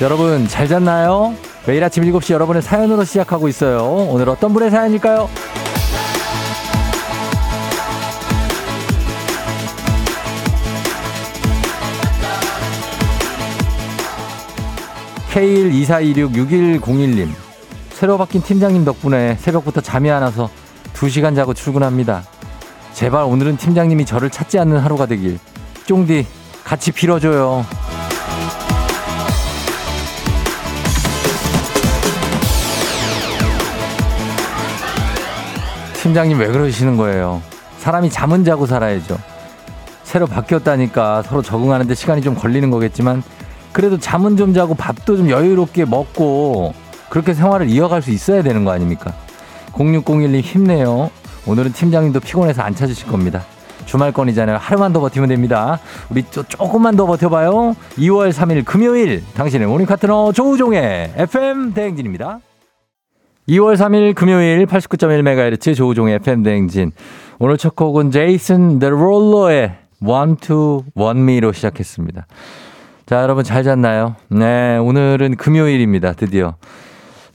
여러분 잘 잤나요? 매일 아침 7시 여러분의 사연으로 시작하고 있어요. 오늘 어떤 분의 사연일까요? K124266101님 새로 바뀐 팀장님 덕분에 새벽부터 잠이 안 와서 2시간 자고 출근합니다. 제발 오늘은 팀장님이 저를 찾지 않는 하루가 되길. 쫑디 같이 빌어줘요. 팀장님 왜 그러시는 거예요? 사람이 잠은 자고 살아야죠. 새로 바뀌었다니까 서로 적응하는데 시간이 좀 걸리는 거겠지만 그래도 잠은 좀 자고 밥도 좀 여유롭게 먹고 그렇게 생활을 이어갈 수 있어야 되는 거 아닙니까? 0601님 힘내요. 오늘은 팀장님도 피곤해서 안 찾으실 겁니다. 주말권이잖아요. 하루만 더 버티면 됩니다. 우리 또 조금만 더 버텨봐요. 2월 3일 금요일 당신의 morning 파트너 조우종의 FM 대행진입니다. 2월 3일 금요일 89.1MHz 조우종의 FM 대행진. 오늘 첫 곡은 제이슨 데룰로의 Want to Want Me로 시작했습니다. 자, 여러분 잘 잤나요? 네, 오늘은 금요일입니다. 드디어.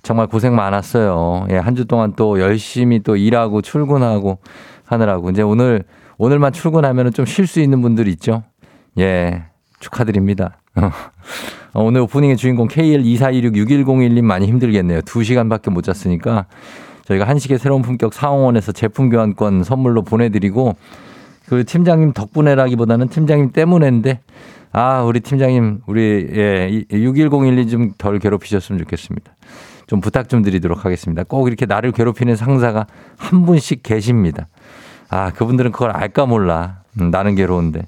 정말 고생 많았어요. 예, 한 주 동안 또 열심히 또 일하고 출근하고 하느라고. 이제 오늘, 오늘만 출근하면 좀 쉴 수 있는 분들 있죠? 예, 축하드립니다. 어, 오늘 오프닝의 주인공 KL24166101님 많이 힘들겠네요. 2시간밖에 못 잤으니까 저희가 한식의 새로운 품격 사홍원에서 제품 교환권 선물로 보내드리고 그 팀장님 덕분에라기보다는 팀장님 때문에인데 아, 우리 팀장님, 우리, 예, 61012 좀 덜 괴롭히셨으면 좋겠습니다. 좀 부탁 좀 드리도록 하겠습니다. 꼭 이렇게 나를 괴롭히는 상사가 한 분씩 계십니다. 아, 그분들은 그걸 알까 몰라. 음, 나는 괴로운데.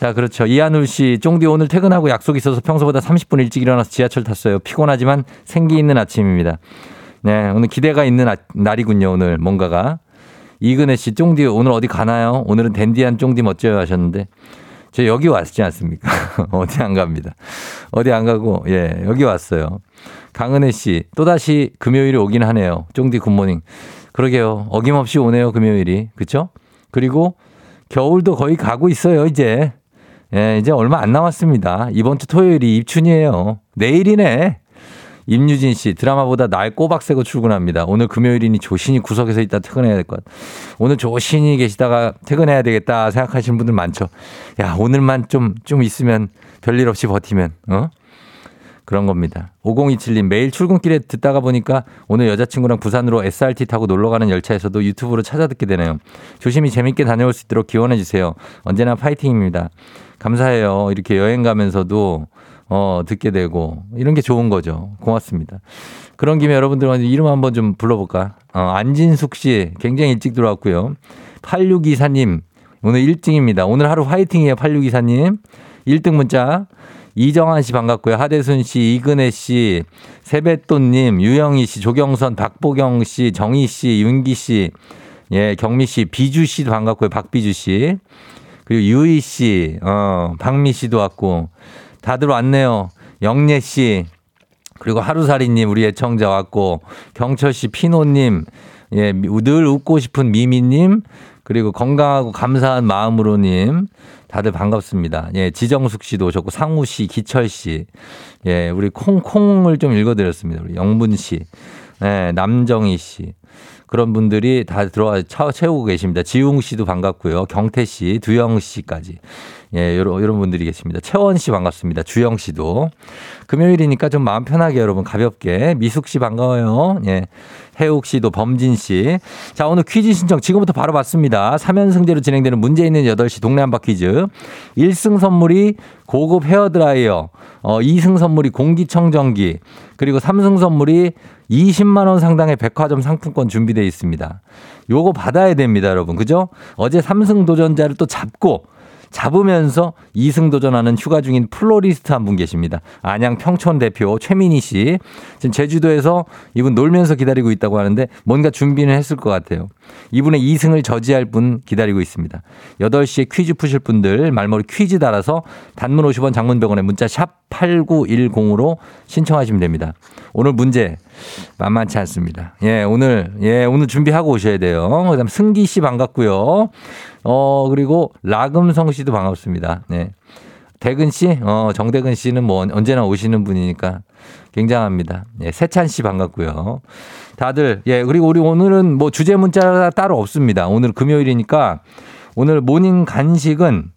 자, 그렇죠. 이한울 씨, 쫑디 오늘 퇴근하고 약속 있어서 평소보다 30분 일찍 일어나서 지하철 탔어요. 피곤하지만 생기 있는 아침입니다. 네, 오늘 기대가 있는 아, 날이군요, 오늘 뭔가가. 이근혜 씨, 쫑디 오늘 어디 가나요? 오늘은 댄디한 쫑디 멋져요 하셨는데. 저 여기 왔지 않습니까? 어디 안 갑니다. 어디 안 가고, 예, 여기 왔어요. 강은혜 씨, 또다시 금요일이 오긴 하네요. 쫑디 굿모닝. 그러게요. 어김없이 오네요, 금요일이. 그쵸? 그리고 겨울도 거의 가고 있어요, 이제. 예, 이제 얼마 안 남았습니다. 이번 주 토요일이 입춘이에요. 내일이네. 임유진 씨, 드라마보다 날 꼬박 새고 출근합니다. 오늘 금요일이니 조신이 구석에서 있다 퇴근해야 될 것. 오늘 조신이 계시다가 퇴근해야 되겠다 생각하시는 분들 많죠. 야, 오늘만 좀, 좀 있으면 별일 없이 버티면, 어? 그런 겁니다. 5027님, 매일 출근길에 듣다가 보니까 오늘 여자친구랑 부산으로 SRT 타고 놀러 가는 열차에서도 유튜브로 찾아 듣게 되네요. 조심히 재밌게 다녀올 수 있도록 기원해 주세요. 언제나 파이팅입니다. 감사해요. 이렇게 여행 가면서도 어, 듣게 되고 이런 게 좋은 거죠. 고맙습니다. 그런 김에 여러분들 이름 한번 좀 불러볼까? 어, 안진숙 씨 굉장히 일찍 들어왔고요. 8624님 오늘 1등입니다. 오늘 하루 화이팅이에요. 8624님. 1등 문자. 이정한 씨 반갑고요. 하대순 씨, 이근혜 씨, 세뱃돈님, 유영희 씨, 조경선, 박보경 씨, 정희 씨, 윤기 씨, 예, 경미 씨, 비주 씨도 반갑고요. 박비주 씨. 그리고 유희 씨, 어, 박미 씨도 왔고. 다들 왔네요. 영예 씨, 그리고 하루살이님, 우리 애청자 왔고, 경철 씨, 피노님, 예, 늘 웃고 싶은 미미님, 그리고 건강하고 감사한 마음으로님, 다들 반갑습니다. 예, 지정숙 씨도 오셨고, 상우 씨, 기철 씨, 예, 우리 콩, 콩을 좀 읽어 드렸습니다. 우리 영분 씨, 예, 남정희 씨. 그런 분들이 다 들어와 채우고 계십니다. 지웅 씨도 반갑고요. 경태 씨, 두영 씨까지. 예, 이런, 이런 분들이 계십니다. 채원 씨 반갑습니다. 주영 씨도. 금요일이니까 좀 마음 편하게 여러분 가볍게. 미숙 씨 반가워요. 예. 해옥 씨도 범진 씨. 자, 오늘 퀴즈 신청 지금부터 바로 받습니다. 3연승제로 진행되는 문제 있는 8시 동네 한바 퀴즈. 1승 선물이 고급 헤어드라이어. 어, 2승 선물이 공기청정기. 그리고 3승 선물이 20만 원 상당의 백화점 상품권 준비되어 있습니다. 요거 받아야 됩니다, 여러분. 그죠? 어제 3승 도전자를 또 잡고 잡으면서 2승 도전하는 휴가 중인 플로리스트 한 분 계십니다. 안양 평촌 대표 최민희 씨. 지금 제주도에서 이분 놀면서 기다리고 있다고 하는데 뭔가 준비는 했을 것 같아요. 이분의 2승을 저지할 분 기다리고 있습니다. 8시에 퀴즈 푸실 분들 말머리 퀴즈 달아서 단문 50원 장문 100원에 문자 샵 8910으로 신청하시면 됩니다. 오늘 문제 만만치 않습니다. 예, 오늘, 예, 오늘 준비하고 오셔야 돼요. 그 다음 승기 씨 반갑고요. 어, 그리고 라금성 씨도 반갑습니다. 네. 대근 씨, 어, 정대근 씨는 뭐 언제나 오시는 분이니까 굉장합니다. 예, 세찬 씨 반갑고요. 다들, 예, 그리고 우리 오늘은 뭐 주제 문자가 따로 없습니다. 오늘 금요일이니까 오늘 morning 간식은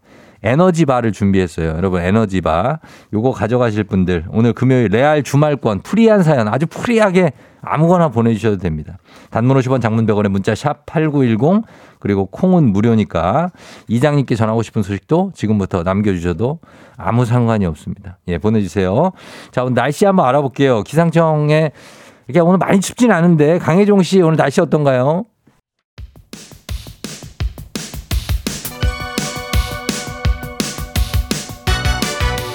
에너지바를 준비했어요. 여러분 에너지바 요거 가져가실 분들 오늘 금요일 레알 주말권 free한 사연 아주 free하게 아무거나 보내주셔도 됩니다. 단문 50원 장문 100원에 문자 샵 8910 그리고 콩은 무료니까 이장님께 전하고 싶은 소식도 지금부터 남겨주셔도 아무 상관이 없습니다. 예, 보내주세요. 자, 오늘 날씨 한번 알아볼게요. 기상청에 이게 오늘 많이 춥진 않은데 강혜종 씨 오늘 날씨 어떤가요?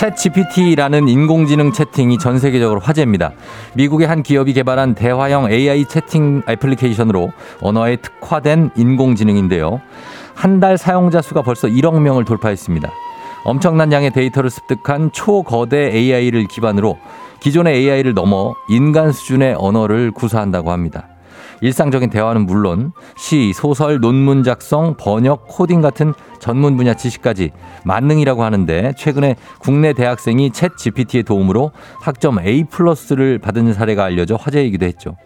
챗 GPT라는 인공지능 채팅이 전 세계적으로 화제입니다. 미국의 한 기업이 개발한 대화형 AI 채팅 애플리케이션으로 언어에 특화된 인공지능인데요. 한 달 사용자 수가 벌써 1억 명을 돌파했습니다. 엄청난 양의 데이터를 습득한 초거대 AI를 기반으로 기존의 AI를 넘어 인간 수준의 언어를 구사한다고 합니다. 일상적인 대화는 물론 시, 소설, 논문 작성, 번역, 코딩 같은 전문 분야 지식까지 만능이라고 하는데 최근에 국내 대학생이 챗 GPT의 도움으로 학점 A+를 받은 사례가 알려져 화제이기도 했죠.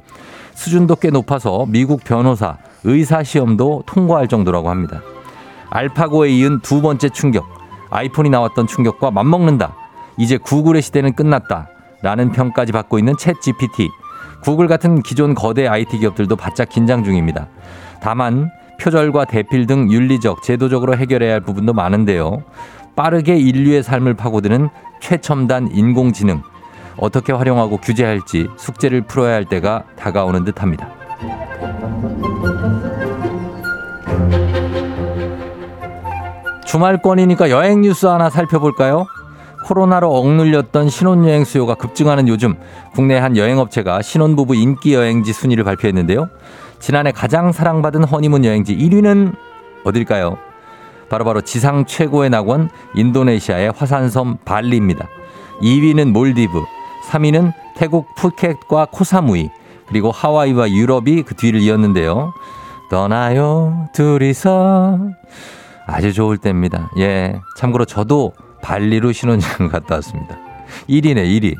수준도 꽤 높아서 미국 변호사, 의사 시험도 통과할 정도라고 합니다. 알파고에 이은 두 번째 충격. 아이폰이 나왔던 충격과 맞먹는다. 이제 구글의 시대는 끝났다. 라는 평까지 받고 있는 챗 GPT. 구글 같은 기존 거대 IT 기업들도 바짝 긴장 중입니다. 다만 표절과 대필 등 윤리적, 제도적으로 해결해야 할 부분도 많은데요. 빠르게 인류의 삶을 파고드는 최첨단 인공지능. 어떻게 활용하고 규제할지 숙제를 풀어야 할 때가 다가오는 듯 합니다. 주말권이니까 여행 뉴스 하나 살펴볼까요? 코로나로 억눌렸던 신혼여행 수요가 급증하는 요즘 국내 한 여행업체가 신혼부부 인기 여행지 순위를 발표했는데요. 지난해 가장 사랑받은 허니문 여행지 1위는 어딜까요? 바로바로 바로 지상 최고의 낙원 인도네시아의 화산섬 발리입니다. 2위는 몰디브, 3위는 태국 푸켓과 코사무이, 그리고 하와이와 유럽이 그 뒤를 이었는데요. 떠나요, 둘이서. 아주 좋을 때입니다. 예. 참고로 저도 발리로 신혼여행 갔다 왔습니다. 1위네, 1위.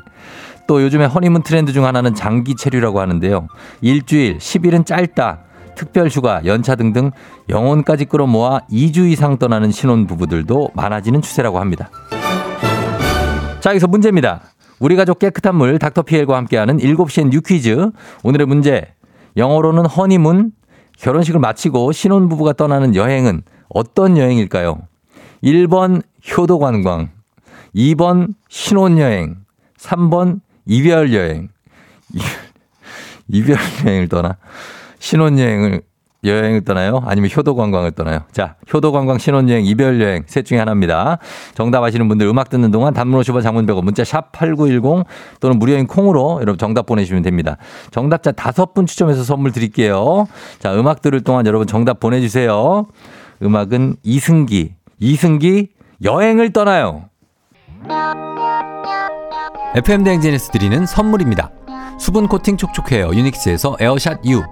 또 요즘에 허니문 트렌드 중 하나는 장기 체류라고 하는데요. 일주일, 10일은 짧다. 특별 휴가, 연차 등등 영혼까지 끌어모아 2주 이상 떠나는 신혼 부부들도 많아지는 추세라고 합니다. 자, 여기서 문제입니다. 우리 가족 깨끗한 물 닥터피엘과 함께하는 7시엔 New 퀴즈. 오늘의 문제. 영어로는 허니문, 결혼식을 마치고 신혼부부가 떠나는 여행은 어떤 여행일까요? 1번 효도관광, 2번 신혼여행, 3번 이별여행. 이별여행을 떠나? 신혼여행을 여행을 떠나요? 아니면 효도관광을 떠나요? 자, 효도관광, 신혼여행, 이별여행 셋 중에 하나입니다. 정답 아시는 분들 음악 듣는 동안 단문 50원 장문 100원 문자 샵 8910 또는 무료인 콩으로 여러분 정답 보내주시면 됩니다. 정답자 다섯 분 추첨해서 선물 드릴게요. 자, 음악 들을 동안 여러분 정답 보내주세요. 음악은 이승기. 이승기 여행을 떠나요. FM 대행진에서 드리는 선물입니다. 수분 코팅 촉촉해요 유닉스에서 에어샷 U.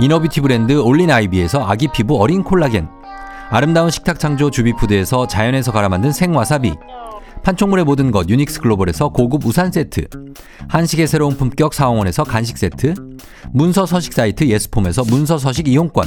이너비티 브랜드 올린 아이비에서 아기 피부 어린 콜라겐. 아름다운 식탁 창조 주비푸드에서 자연에서 갈아 만든 생와사비. 판촉물의 모든 것 유닉스 글로벌에서 고급 우산 세트. 한식의 새로운 품격 사홍원에서 간식 세트. 문서 서식 사이트 예스폼에서 문서 서식 이용권.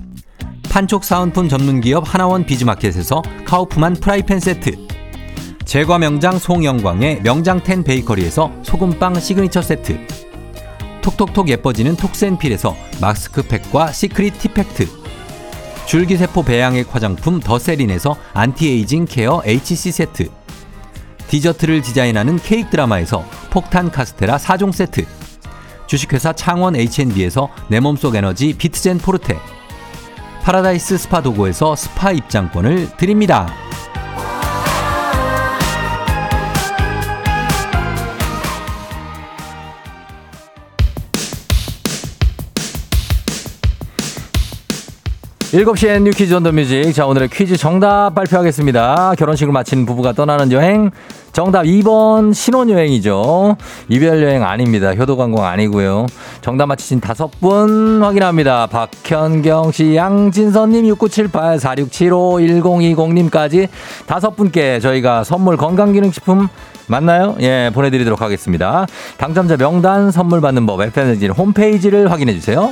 판촉 사은품 전문기업 하나원 비즈마켓에서 카우프만 프라이팬 세트. 제과 명장 송영광의 명장텐 베이커리에서 소금빵 시그니처 세트. 톡톡톡 예뻐지는 톡센필에서 마스크팩과 시크릿 티팩트. 줄기세포 배양액 화장품 더세린에서 안티에이징 케어 HC 세트. 디저트를 디자인하는 케이크 드라마에서 폭탄 카스테라 4종 세트. 주식회사 창원 H&B에서 내 몸속 에너지 비트젠 포르테 파라다이스 스파 도고에서 스파 입장권을 드립니다. 일곱 시엔 You Quiz on the Music. 자, 오늘의 퀴즈 정답 발표하겠습니다. 결혼식을 마친 부부가 떠나는 여행. 정답 2번 신혼여행이죠. 이별여행 아닙니다. 효도관광 아니고요. 정답 맞히신 다섯 분 확인합니다. 박현경 씨, 양진선님, 6978, 4675, 1020님까지 다섯 분께 저희가 선물 건강기능식품 맞나요? 예, 보내드리도록 하겠습니다. 당첨자 명단 선물 받는 법, FM대행진 홈페이지를 확인해 주세요.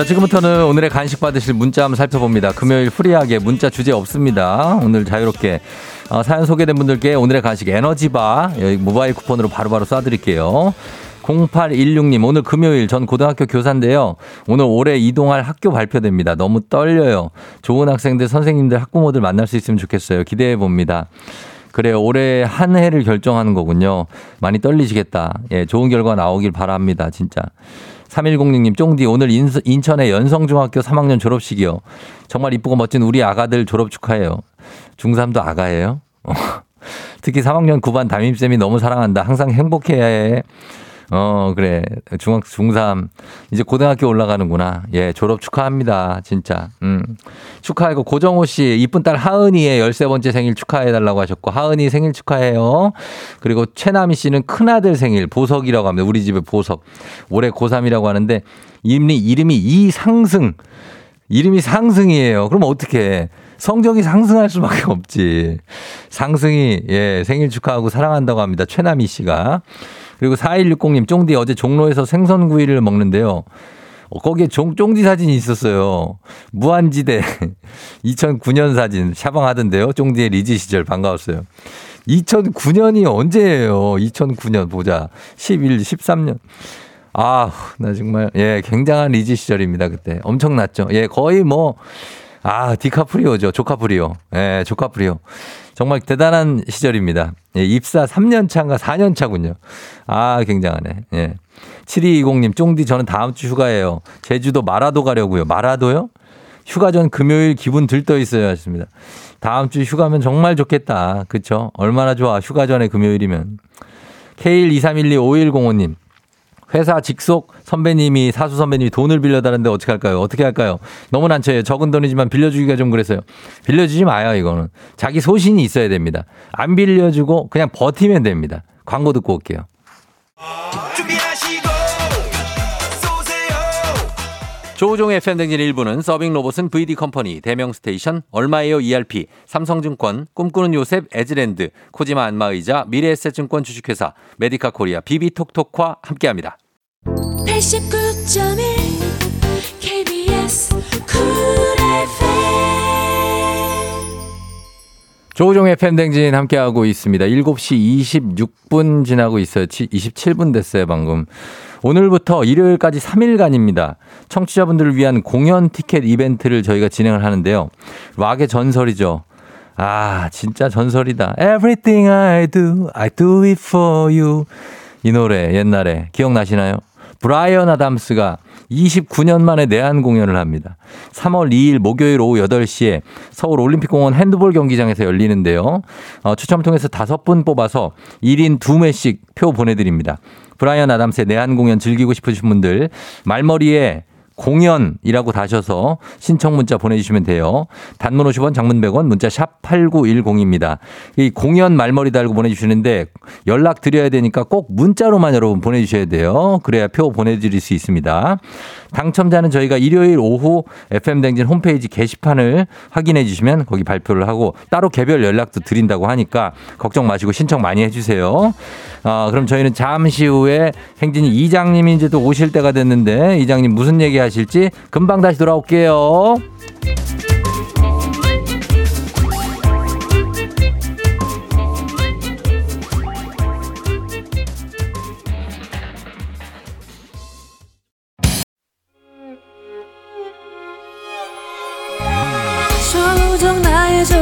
자, 지금부터는 오늘의 간식 받으실 문자 한번 살펴봅니다. 금요일 프리하게 문자 주제 없습니다. 오늘 자유롭게 어, 사연 소개된 분들께 오늘의 간식 에너지바 모바일 쿠폰으로 바로 바로 쏴드릴게요. 0816님, 오늘 금요일 전 고등학교 교사인데요. 오늘 올해 이동할 학교 발표됩니다. 너무 떨려요. 좋은 학생들, 선생님들, 학부모들 만날 수 있으면 좋겠어요. 기대해 봅니다. 그래요. 올해 한 해를 결정하는 거군요. 많이 떨리시겠다. 예, 좋은 결과 나오길 바랍니다. 진짜. 3106님, 쫑디, 오늘 인, 인천의 연성중학교 3학년 졸업식이요. 정말 이쁘고 멋진 우리 아가들 졸업 축하해요. 중3도 아가예요? 특히 3학년 9반 담임쌤이 너무 사랑한다. 항상 행복해야 해. 어, 그래. 중학, 중3. 이제 고등학교 올라가는구나. 예, 졸업 축하합니다. 진짜. 음. 축하하고, 고정호 씨, 이쁜 딸 하은이의 13번째 생일 축하해달라고 하셨고, 하은이 생일 축하해요. 그리고 최남희 씨는 큰아들 생일, 보석이라고 합니다. 우리 집에 보석. 올해 고3이라고 하는데, 이름이, 이름이 이상승. 이름이 상승이에요. 그럼 어떻게 성적이 상승할 수밖에 없지. 상승이, 예, 생일 축하하고 사랑한다고 합니다. 최남희 씨가. 그리고 4160님, 쫑디 어제 종로에서 생선구이를 먹는데요. 어, 거기에 종, 쫑디 사진이 있었어요. 무한지대 2009년 사진 샤방하던데요. 쫑디의 리지 시절 반가웠어요. 2009년이 언제예요? 2009년 보자. 11, 13년. 아, 나 정말 예, 굉장한 리지 시절입니다, 그때. 엄청났죠. 예, 거의 뭐 아, 디카프리오죠. 조카프리오. 예, 조카프리오. 정말 대단한 시절입니다. 예, 입사 3년 차인가 4년 차군요. 아, 굉장하네. 예. 7220님, 쫑디 저는 다음 주 휴가예요. 제주도 마라도 가려고요. 마라도요? 휴가 전 금요일 기분 들떠 있어요. 하십니다. 다음 주 휴가면 정말 좋겠다. 그쵸? 얼마나 좋아. 휴가 전에 금요일이면. K123125105님, 회사 직속 선배님이 사수 선배님이 돈을 빌려다는데 어떻게 할까요? 어떻게 할까요? 너무 난처해요. 적은 돈이지만 빌려주기가 좀 그래서요. 빌려주지 마요 이거는. 자기 소신이 있어야 됩니다. 안 빌려주고 그냥 버티면 됩니다. 광고 듣고 올게요. 조우종의 FM대행진 일부는 서빙 로봇은 VD 컴퍼니, 대명 스테이션, 얼마에요 ERP, 삼성증권, 꿈꾸는 요셉, 에즈랜드, 코지마 안마의자, 미래에셋증권 주식회사, 메디카 코리아, 비비톡톡과 함께합니다. 89.1 KBS 조우종의 FM대행진 함께하고 있습니다. 7시 26분 지나고 있어요. 27분 됐어요, 방금. 오늘부터 일요일까지 3일간입니다. 청취자분들을 위한 공연 티켓 이벤트를 저희가 진행을 하는데요. 락의 전설이죠. 아, 진짜 전설이다. Everything I do, I do it for you. 이 노래 옛날에 기억나시나요? 브라이언 아담스가 29년 만에 내한 공연을 합니다. 3월 2일 목요일 오후 8시에 서울 올림픽공원 핸드볼 경기장에서 열리는데요. 어, 추첨을 통해서 다섯 분 뽑아서 1인 2매씩 표 보내드립니다. 브라이언 아담스의 내한 공연 즐기고 싶으신 분들 말머리에 공연이라고 다셔서 신청 문자 보내주시면 돼요. 단문 50원 장문 100원 문자 샵 8910입니다. 이 공연 말머리 달고 보내주시는데 연락 드려야 되니까 꼭 문자로만 여러분 보내주셔야 돼요. 그래야 표 보내드릴 수 있습니다. 당첨자는 저희가 일요일 오후 FM댕진 홈페이지 게시판을 확인해 주시면 거기 발표를 하고 따로 개별 연락도 드린다고 하니까 걱정 마시고 신청 많이 해주세요. 어, 그럼 저희는 잠시 후에 행진이 이장님이 이제 또 오실 때가 됐는데 이장님 무슨 얘기 하실지 금방 다시 돌아올게요.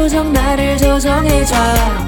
조정 나를 조정해줘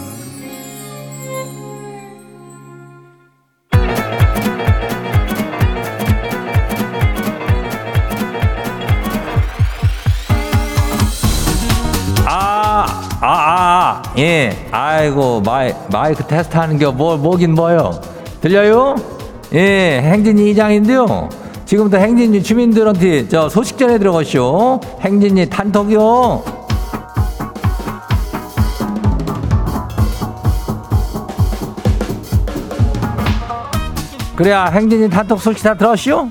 아, 아, 아, 예. 아이고, 마이, 마이크 테스트 하는 게 뭐, 뭐긴 뭐요? 들려요? 예, 행진이 이장인데요. 지금부터 행진이 주민들한테 저 소식 전해 들어가시오. 행진이 단톡이요. 그래야 행진이 단톡 소식 다 들었시오?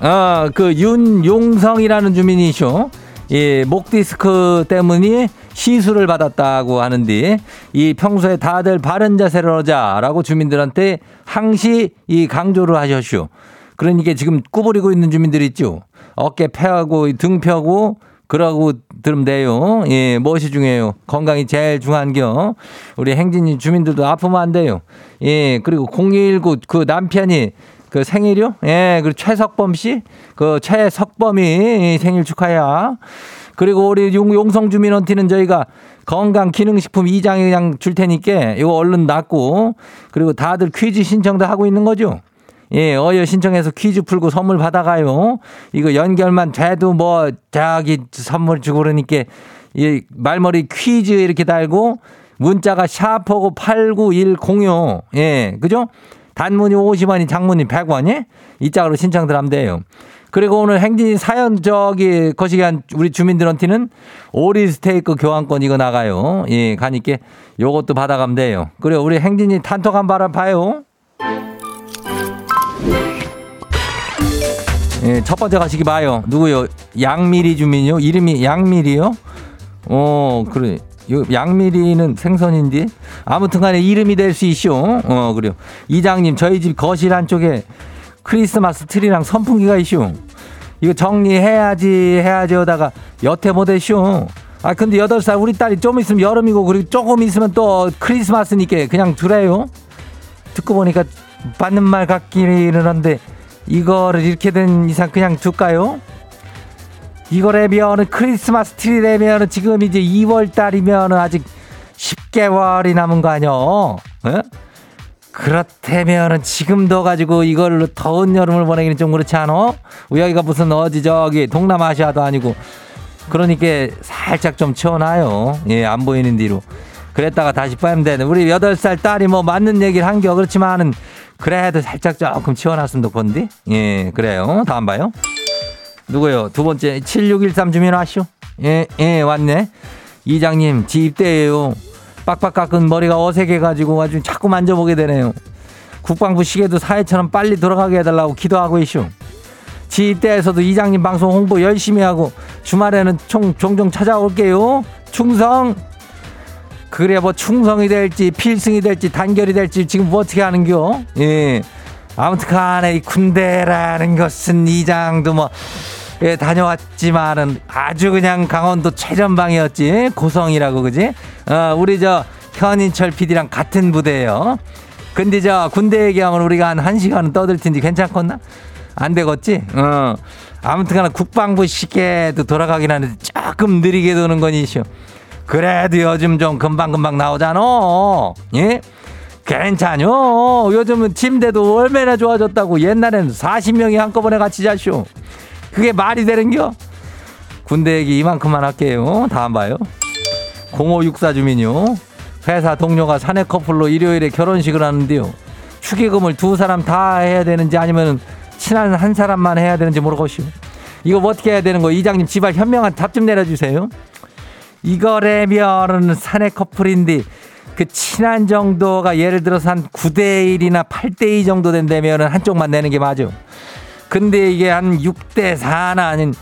어, 그 윤용성이라는 주민이시오. 이목 디스크 때문에 시술을 받았다고 하는데 이 평소에 다들 바른 자세를 하자라고 주민들한테 항시 이 강조를 하셨슈. 그러니까 지금 구부리고 있는 주민들 있죠. 어깨 펴고 등 펴고 그러고 들으면 돼요. 예, 무엇이 중요해요? 건강이 제일 중요한겨. 우리 행진이 주민들도 아프면 안 돼요. 예, 그리고 019 그 남편이 그 생일이요? 예, 그리고 최석범 씨, 그 최석범이 생일 축하야. 그리고 우리 용, 용성 주민원티는 저희가 건강 기능식품 2장 그냥 줄 테니까 이거 얼른 놨고 그리고 다들 퀴즈 신청도 하고 있는 거죠? 예, 어여 신청해서 퀴즈 풀고 선물 받아가요. 이거 연결만 돼도 뭐 저기 선물 주고 그러니까 이 말머리 퀴즈 이렇게 달고 문자가 샤프고 89106. 예, 그죠? 단문이 50원이 장문이 100원이 이 짝으로 신청들 하면 돼요. 그리고 오늘 행진이 사연 저기 거시기 한 우리 주민들한테는 오리 스테이크 교환권 이거 나가요. 예, 가니까 요것도 받아가면 돼요. 그리고 우리 행진이 단톡 한 바람 봐요. 예, 첫 번째 가시기 봐요. 누구요? 양미리 주민이요? 이름이 양미리요? 어, 그래. 요 양미리는 생선인데 아무튼 간에 이름이 될 수 있쇼. 어, 그래요. 이장님, 저희 집 거실 한쪽에 크리스마스 트리랑 선풍기가 있쇼. 이거 정리해야지, 해야지 하다가 여태 못했쇼. 아, 근데 여덟 살 우리 딸이 좀 있으면 여름이고 그리고 조금 있으면 또 크리스마스니까 그냥 두래요. 듣고 보니까 맞는 말 같기는 한데 이거를 이렇게 된 이상 그냥 둘까요? 이거라면은 크리스마스 트리라면은 지금 이제 2월 달이면은 아직 10개월이 남은 거 아니야? 어? 그렇다면은 지금도 가지고 이걸로 더운 여름을 보내기는 좀 그렇지 않아? 여기가 무슨 어디 저기 동남아시아도 아니고. 그러니까 살짝 좀 치워놔요. 예, 안 보이는 뒤로. 그랬다가 다시 빠면 되는 우리 8살 딸이 뭐 맞는 얘기를 한겨 그렇지만은 그래도 살짝 조금 치워놨으면 좋건데? 예 그래요. 다음 봐요. 누구요? 두 번째. 7613 주민 아시오? 예, 예 왔네. 이장님 지 입대예요 빡빡 깎은 머리가 어색해가지고 아주 자꾸 만져보게 되네요 국방부 시계도 사회처럼 빨리 돌아가게 해달라고 기도하고 있슈 지 입대에서도 이장님 방송 홍보 열심히 하고 주말에는 총 종종 찾아올게요 충성 그래 뭐 충성이 될지 필승이 될지 단결이 될지 지금 뭐 어떻게 하는겨? 예. 아무튼 간에 이 군대라는 것은 이장도 뭐 예, 다녀왔지만은 아주 그냥 강원도 최전방이었지 고성이라고 그지? 어, 우리 저 현인철 PD랑 같은 부대예요. 근데 저 군대 얘기하면 우리가 한 1시간은 떠들 텐데 괜찮겠나? 안 되겠지? 어. 아무튼 간에 국방부 시계도 돌아가긴 하는데 조금 느리게 도는 거니쇼. 그래도 요즘 좀 금방금방 나오잖아. 예? 괜찮요. 요즘은 침대도 얼마나 좋아졌다고. 옛날에는 40명이 한꺼번에 같이 자쇼. 그게 말이 되는겨? 군대 얘기 이만큼만 할게요. 다음 봐요. 0564 주민요. 회사 동료가 사내 커플로 일요일에 결혼식을 하는데요. 축의금을 두 사람 다 해야 되는지 아니면 친한 한 사람만 해야 되는지 모르겠슈. 이거 뭐 어떻게 해야 되는 거? 이장님 지발 현명한 답 좀 내려주세요. 이거래면은 사내 커플인데 그 친한 정도가 예를 들어서 한 9대 1이나 8대 2 정도 된다면은 한쪽만 내는 게 맞아. 근데 이게 한 6대 4나 아닌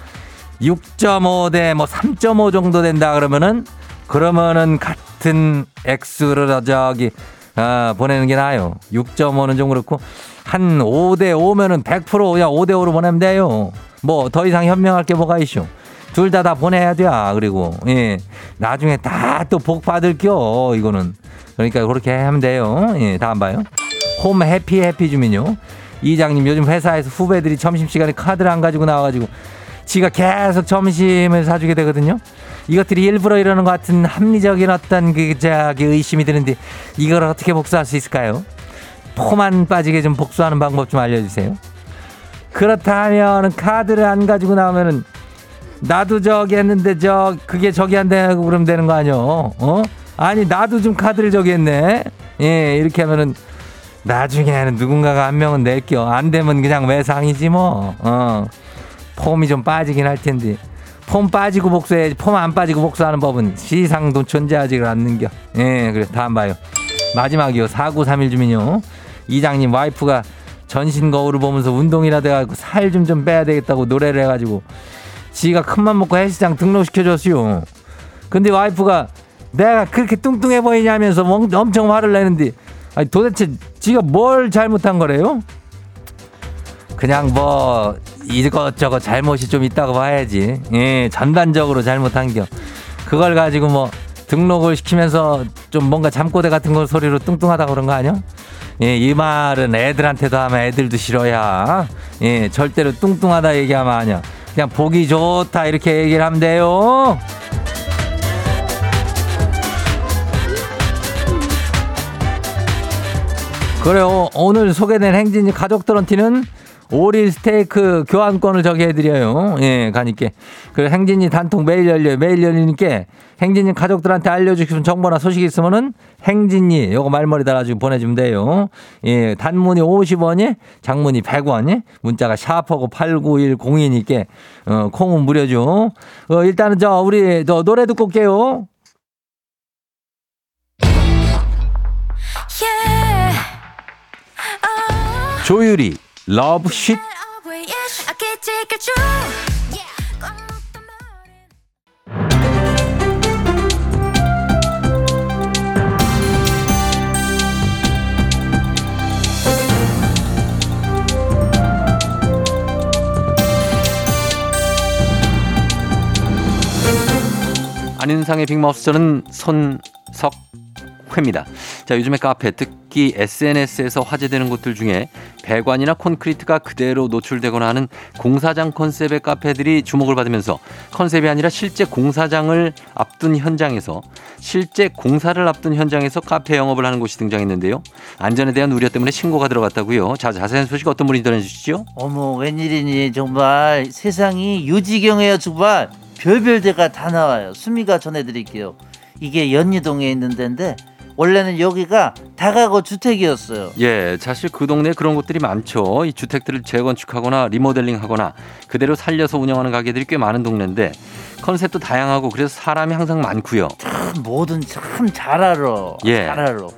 6.5 대 뭐 3.5 정도 된다 그러면은 그러면은 같은 액수를 저기 아, 보내는 게 나아요. 6.5는 좀 그렇고 한 5 대 5면은 100% 그냥 5대 5로 보내면 돼요. 뭐 더 이상 현명할 게 뭐가 있쇼. 둘 다다 보내야 돼. 그리고 예. 나중에 다 또 복 받을 겨. 이거는. 그러니까 그렇게 하면 돼요. 예, 다음 봐요. 홈 해피 해피 주민요. 이장님 요즘 회사에서 후배들이 점심시간에 카드를 안 가지고 나와가지고 지가 계속 점심을 사주게 되거든요. 이것들이 일부러 이러는 것 같은 합리적인 어떤 그 저기 의심이 드는데 이걸 어떻게 복수할 수 있을까요? 포만 빠지게 좀 복수하는 방법 좀 알려주세요. 그렇다면 카드를 안 가지고 나오면은 나도 저기 했는데 저 그게 저기 안 되고 그러면 되는 거 아니요? 어? 아니 나도 좀 카드를 저기 했네. 예 이렇게 하면은 나중에는 누군가가 한 명은 낼겨. 안 되면 그냥 외상이지 뭐. 어. 폼이 좀 빠지긴 할 텐데. 폼 빠지고 복수해야지. 폼 안 빠지고 복수하는 법은 시상도 존재하지 않는겨. 예, 그래. 다음 봐요. 마지막이요. 4931 주민요. 이장님 와이프가 전신 거울을 보면서 운동이라도 해가지고 살 좀 좀 빼야 되겠다고 노래를 해가지고 지가 큰맘 먹고 헬스장 등록시켜줬어요. 근데 와이프가 내가 그렇게 뚱뚱해 보이냐면서 엄청 화를 내는데 아니 도대체 지가 뭘 잘못한 거래요? 그냥 뭐 이것저것 잘못이 좀 있다고 봐야지. 예, 전반적으로 잘못한 겨. 그걸 가지고 뭐 등록을 시키면서 좀 뭔가 잠꼬대 같은 걸 소리로 뚱뚱하다 그런 거 아니야? 예, 이 말은 애들한테도 하면 애들도 싫어야. 예, 절대로 뚱뚱하다 얘기하면 아니야. 그냥 보기 좋다 이렇게 얘기를 하면 돼요. 그래요. 오늘 소개된 행진이 가족들한테는 오릴 스테이크 교환권을 저기 해드려요. 예, 가니까. 그 행진이 단통 매일 열려요. 매일 열리니까 행진이 가족들한테 알려주시면 정보나 소식이 있으면은 행진이 요거 말머리 달아주고 보내주면 돼요. 예, 단문이 50원이, 장문이 100원이, 문자가 샤프고 89102니까, 어, 콩은 무료죠. 어, 일단은 저, 우리, 저, 노래 듣고 올게요. Yeah. 조유리, Love Shhh. 안윤상의 빅마우스 저는 손석 회입니다. 자, 요즘에 카페, 특히 SNS에서 화제되는 곳들 중에 배관이나 콘크리트가 그대로 노출되거나 하는 공사장 컨셉의 카페들이 주목을 받으면서 컨셉이 아니라 실제 공사장을 앞둔 현장에서 실제 공사를 앞둔 현장에서 카페 영업을 하는 곳이 등장했는데요. 안전에 대한 우려 때문에 신고가 들어갔다고요. 자, 자세한 소식 어떤 분이 전해주시죠? 어머 웬일이니 정말 세상이 유지경이에요 정말 별별 데가 다 나와요 수미가 전해드릴게요 이게 연희동에 있는 데인데 원래는 여기가 다가구 주택이었어요 예, 사실 그 동네에 그런 곳들이 많죠. 이 주택들을 재건축하거나 리모델링하거나 그대로 살려서 운영하는 가게들이 꽤 많은 동네인데 컨셉도 다양하고 그래서 사람이 항상 많고요. 참 뭐든 참 잘 알아 예. 잘 알아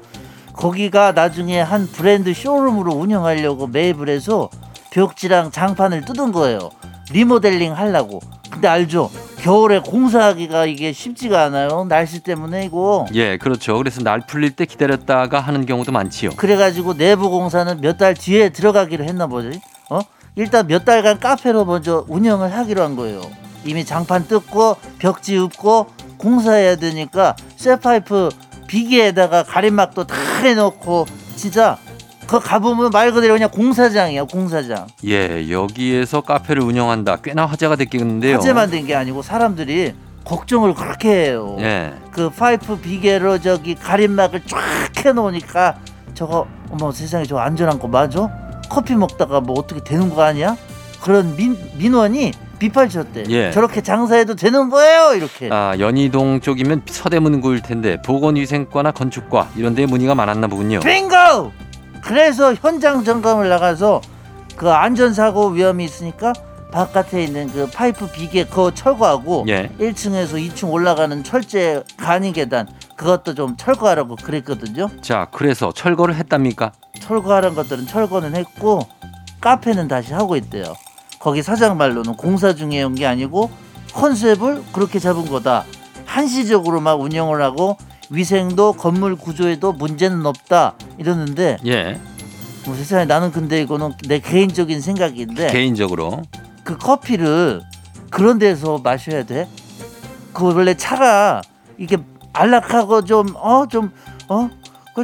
거기가 나중에 한 브랜드 쇼룸으로 운영하려고 매입을 해서 벽지랑 장판을 뜯은 거예요 리모델링 하려고 근데 알죠 겨울에 공사하기가 이게 쉽지가 않아요 날씨 때문에 이거 예, 그렇죠. 그래서 날 풀릴 때 기다렸다가 하는 경우도 많지요. 그래가지고 내부 공사는 몇 달 뒤에 들어가기로 했나 보지. 어? 일단 몇 달간 카페로 먼저 운영을 하기로 한 거예요. 이미 장판 뜯고 벽지 읍고 공사해야 되니까 쇠파이프 비계에다가 가림막도 다 해놓고 진짜 거 가보면 말 그대로 그냥 공사장이야 공사장. 예, 여기에서 카페를 운영한다. 꽤나 화제가 됐겠는데요. 화제만 된 게 아니고 사람들이 걱정을 그렇게 해요. 예. 그 파이프 비계로 저기 가림막을 쫙 해놓으니까 저거 어머 세상에 저 안전한 거 맞아? 커피 먹다가 뭐 어떻게 되는 거 아니야? 그런 민, 민원이 비판쳤대. 예. 저렇게 장사해도 되는 거예요? 이렇게. 아, 연희동 쪽이면 서대문 구일 텐데 보건위생과나 건축과 이런 데 문의가 많았나 보군요. 빙고! 그래서 현장 점검을 나가서 그 안전사고 위험이 있으니까 바깥에 있는 그 파이프 비계 그거 철거하고 예. 1층에서 2층 올라가는 철제 간이 계단 그것도 좀 철거하라고 그랬거든요. 자, 그래서 철거를 했답니까? 철거하는 것들은 철거는 했고 카페는 다시 하고 있대요. 거기 사장 말로는 공사 중에 온 게 아니고 컨셉을 그렇게 잡은 거다. 한시적으로 막 운영을 하고 위생도 건물 구조에도 문제는 없다 이러는데 예. 뭐 세상에 나는 근데 이거는 내 개인적인 생각인데 개인적으로 그 커피를 그런 데서 마셔야 돼? 그 원래 차가 이게 안락하고 좀 어 좀 어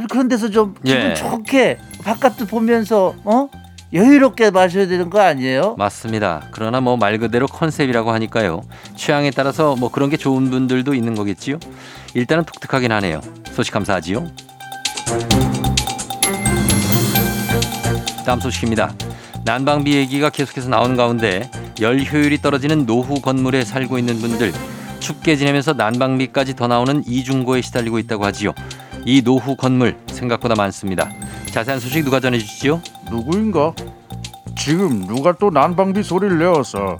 그런 데서 좀 기분 예. 좋게 바깥도 보면서 어 여유롭게 마셔야 되는 거 아니에요? 맞습니다. 그러나 뭐 말 그대로 컨셉이라고 하니까요. 취향에 따라서 뭐 그런 게 좋은 분들도 있는 거겠지요. 일단은 독특하긴 하네요. 소식 감사하지요. 다음 소식입니다. 난방비 얘기가 계속해서 나오는 가운데 열 효율이 떨어지는 노후 건물에 살고 있는 분들 춥게 지내면서 난방비까지 더 나오는 이중고에 시달리고 있다고 하지요. 이 노후 건물 생각보다 많습니다. 자세한 소식 누가 전해주시죠? 누구인가? 지금 누가 또 난방비 소리를 내었어?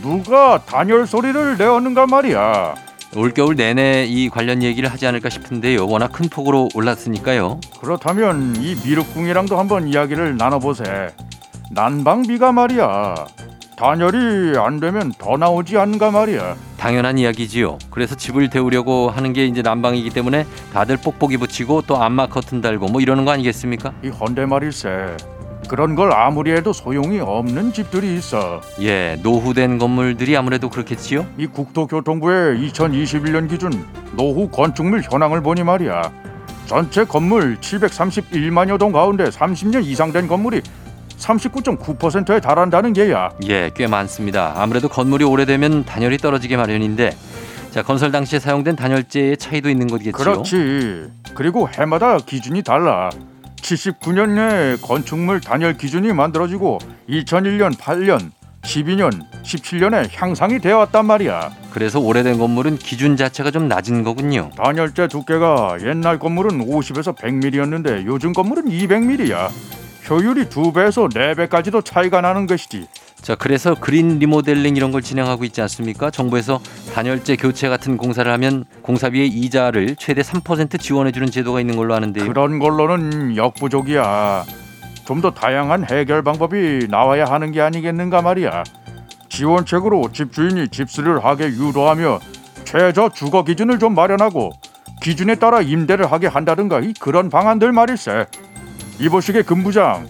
누가 단열 소리를 내었는가 말이야. 올겨울 내내 이 관련 얘기를 하지 않을까 싶은데요. 워낙 큰 폭으로 올랐으니까요. 그렇다면 이 미륵궁이랑도 한번 이야기를 나눠보세. 난방비가 말이야. 단열이 안 되면 더 나오지 않는가 말이야. 당연한 이야기지요. 그래서 집을 데우려고 하는 게 이제 난방이기 때문에 다들 뽁뽁이 붙이고 또 안마 커튼 달고 뭐 이러는 거 아니겠습니까? 이 헌데 말일세. 그런 걸 아무리 해도 소용이 없는 집들이 있어. 예, 노후된 건물들이 아무래도 그렇겠지요. 이 국토교통부의 2021년 기준 노후 건축물 현황을 보니 말이야. 전체 건물 731만여 동 가운데 30년 이상 된 건물이 39.9%에 달한다는 게야. 예, 꽤 많습니다. 아무래도 건물이 오래되면 단열이 떨어지게 마련인데 자, 건설 당시에 사용된 단열재의 차이도 있는 거겠지요. 그렇지. 그리고 해마다 기준이 달라. 79년에 건축물 단열 기준이 만들어지고 2001년, 8년, 12년, 17년에 향상이 되어 왔단 말이야. 그래서 오래된 건물은 기준 자체가 좀 낮은 거군요. 단열재 두께가 옛날 건물은 50에서 100mm였는데 요즘 건물은 200mm야. 효율이 두 배에서 네 배까지도 차이가 나는 것이지. 자, 그래서 그린 리모델링 이런 걸 진행하고 있지 않습니까? 정부에서 단열재 교체 같은 공사를 하면 공사비의 이자를 최대 3% 지원해 주는 제도가 있는 걸로 아는데요. 그런 걸로는 역부족이야. 좀 더 다양한 해결 방법이 나와야 하는 게 아니겠는가 말이야. 지원책으로 집주인이 집수를 하게 유도하며 최저 주거 기준을 좀 마련하고 기준에 따라 임대를 하게 한다든가 이 그런 방안들 말일세. 이보시게 금부장,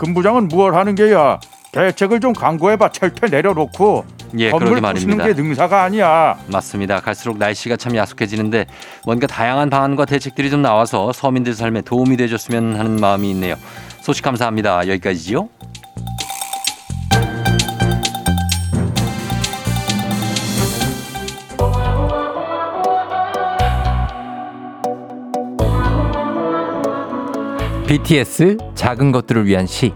금부장은 무얼 하는 게야? 대책을 좀 강구해봐. 철퇴 내려놓고 예, 건물 말입니다. 게 능사가 아니야. 맞습니다. 갈수록 날씨가 참 야속해지는데 뭔가 다양한 방안과 대책들이 좀 나와서 서민들 삶에 도움이 되줬으면 하는 마음이 있네요. 소식 감사합니다. 여기까지지요. BTS 작은 것들을 위한 시.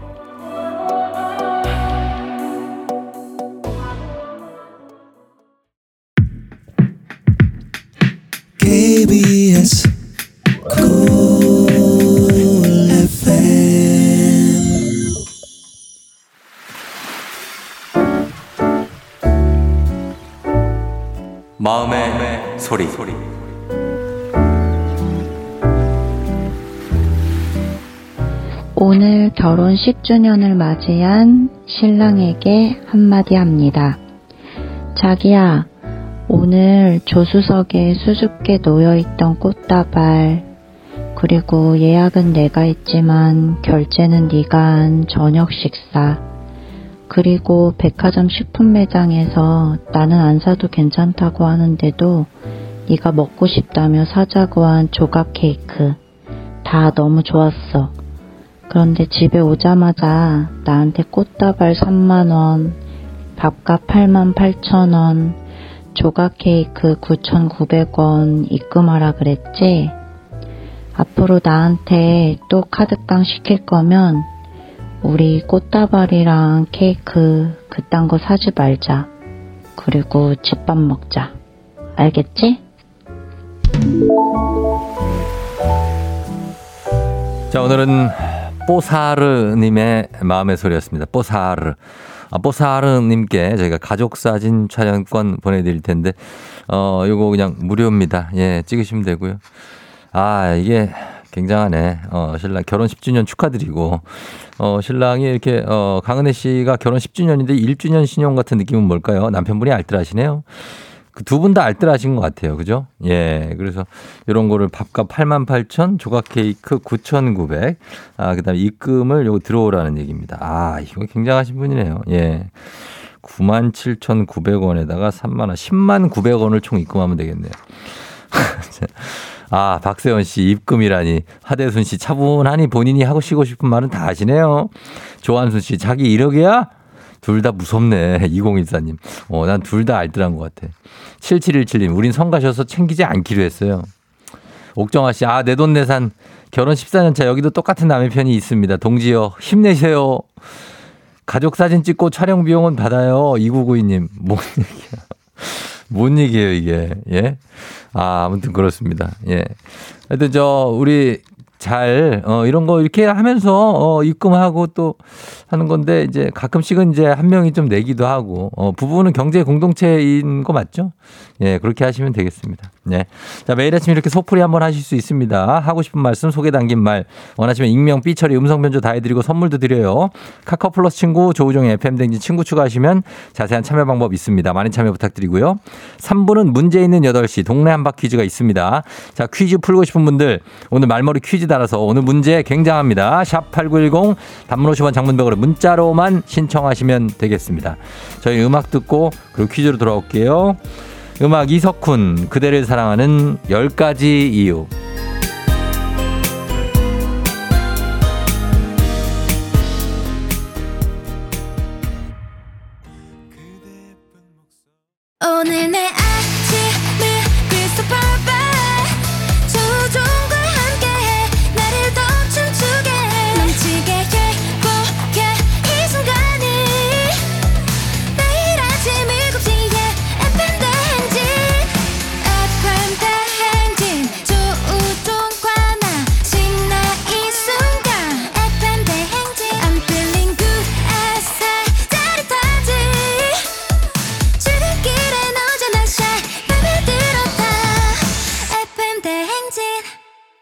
10주년을 맞이한 신랑에게 한마디 합니다. 자기야, 오늘 조수석에 수줍게 놓여있던 꽃다발, 그리고 예약은 내가 했지만 결제는 네가 한 저녁 식사, 그리고 백화점 식품 매장에서 나는 안 사도 괜찮다고 하는데도 네가 먹고 싶다며 사자고 한 조각 케이크, 다 너무 좋았어. 그런데 집에 오자마자 나한테 꽃다발 3만원, 밥값 8만 8천원, 조각 케이크 9,900원 입금하라 그랬지? 앞으로 나한테 또 카드깡 시킬 거면 우리 꽃다발이랑 케이크 그딴 거 사지 말자. 그리고 집밥 먹자. 알겠지? 자, 오늘은 뽀사르님의 마음의 소리였습니다. 뽀사르. 아, 뽀사르님께 저희가 가족 사진 촬영권 보내드릴 텐데, 어, 요거 그냥 무료입니다. 예, 찍으시면 되고요. 아, 이게 굉장하네. 어, 신랑 결혼 10주년 축하드리고, 어, 신랑이 이렇게, 어, 강은혜 씨가 결혼 10주년인데 1주년 신용 같은 느낌은 뭘까요? 남편분이 알뜰하시네요. 그 두 분 다 알뜰하신 것 같아요. 그죠? 예. 그래서 이런 거를 밥값 8만 8천, 조각 케이크 9,900, 아, 그 다음에 입금을 요거 들어오라는 얘기입니다. 아, 이거 굉장하신 분이네요. 예. 97,900원에다가 3만원, 10만 900원을 총 입금하면 되겠네요. 아, 박세원 씨 입금이라니. 하대순 씨 차분하니 본인이 하고 쉬고 싶은 말은 다 하시네요. 조한순 씨 자기 1억이야? 둘 다 무섭네. 2014님. 어, 난 둘 다 알뜰한 것 같아. 7717님, 우린 성 가셔서 챙기지 않기로 했어요. 옥정아 씨, 아, 내 돈 내산. 결혼 14년 차 여기도 똑같은 남편이 있습니다. 동지요, 힘내세요. 가족 사진 찍고 촬영 비용은 받아요. 2992님. 뭔 얘기야. 뭔 얘기예요, 이게. 예? 아, 아무튼 그렇습니다. 예. 하여튼 저, 우리 잘, 어, 이런 거 이렇게 하면서, 어, 입금하고 또 하는 건데, 이제 가끔씩은 이제 한 명이 좀 내기도 하고, 어, 부부는 경제 공동체인 거 맞죠? 예, 그렇게 하시면 되겠습니다. 예. 자, 매일 아침 이렇게 소풀이 한번 하실 수 있습니다. 하고 싶은 말씀, 소개 담긴 말, 원하시면 익명, 삐처리, 음성 변조 다 해드리고 선물도 드려요. 카카오 플러스 친구, 조우종의 FM댕진 친구 추가하시면 자세한 참여 방법 있습니다. 많은 참여 부탁드리고요. 3부는 문제 있는 8시 동네 한바 퀴즈가 있습니다. 자, 퀴즈 풀고 싶은 분들 오늘 말머리 퀴즈 달아서 오늘 문제 굉장합니다. 샵 8910 단문 50원 장문벽으로 문자로만 신청하시면 되겠습니다. 저희 음악 듣고 그리고 퀴즈로 돌아올게요. 음악 이석훈 그대를 사랑하는 10가지 이유 오늘 내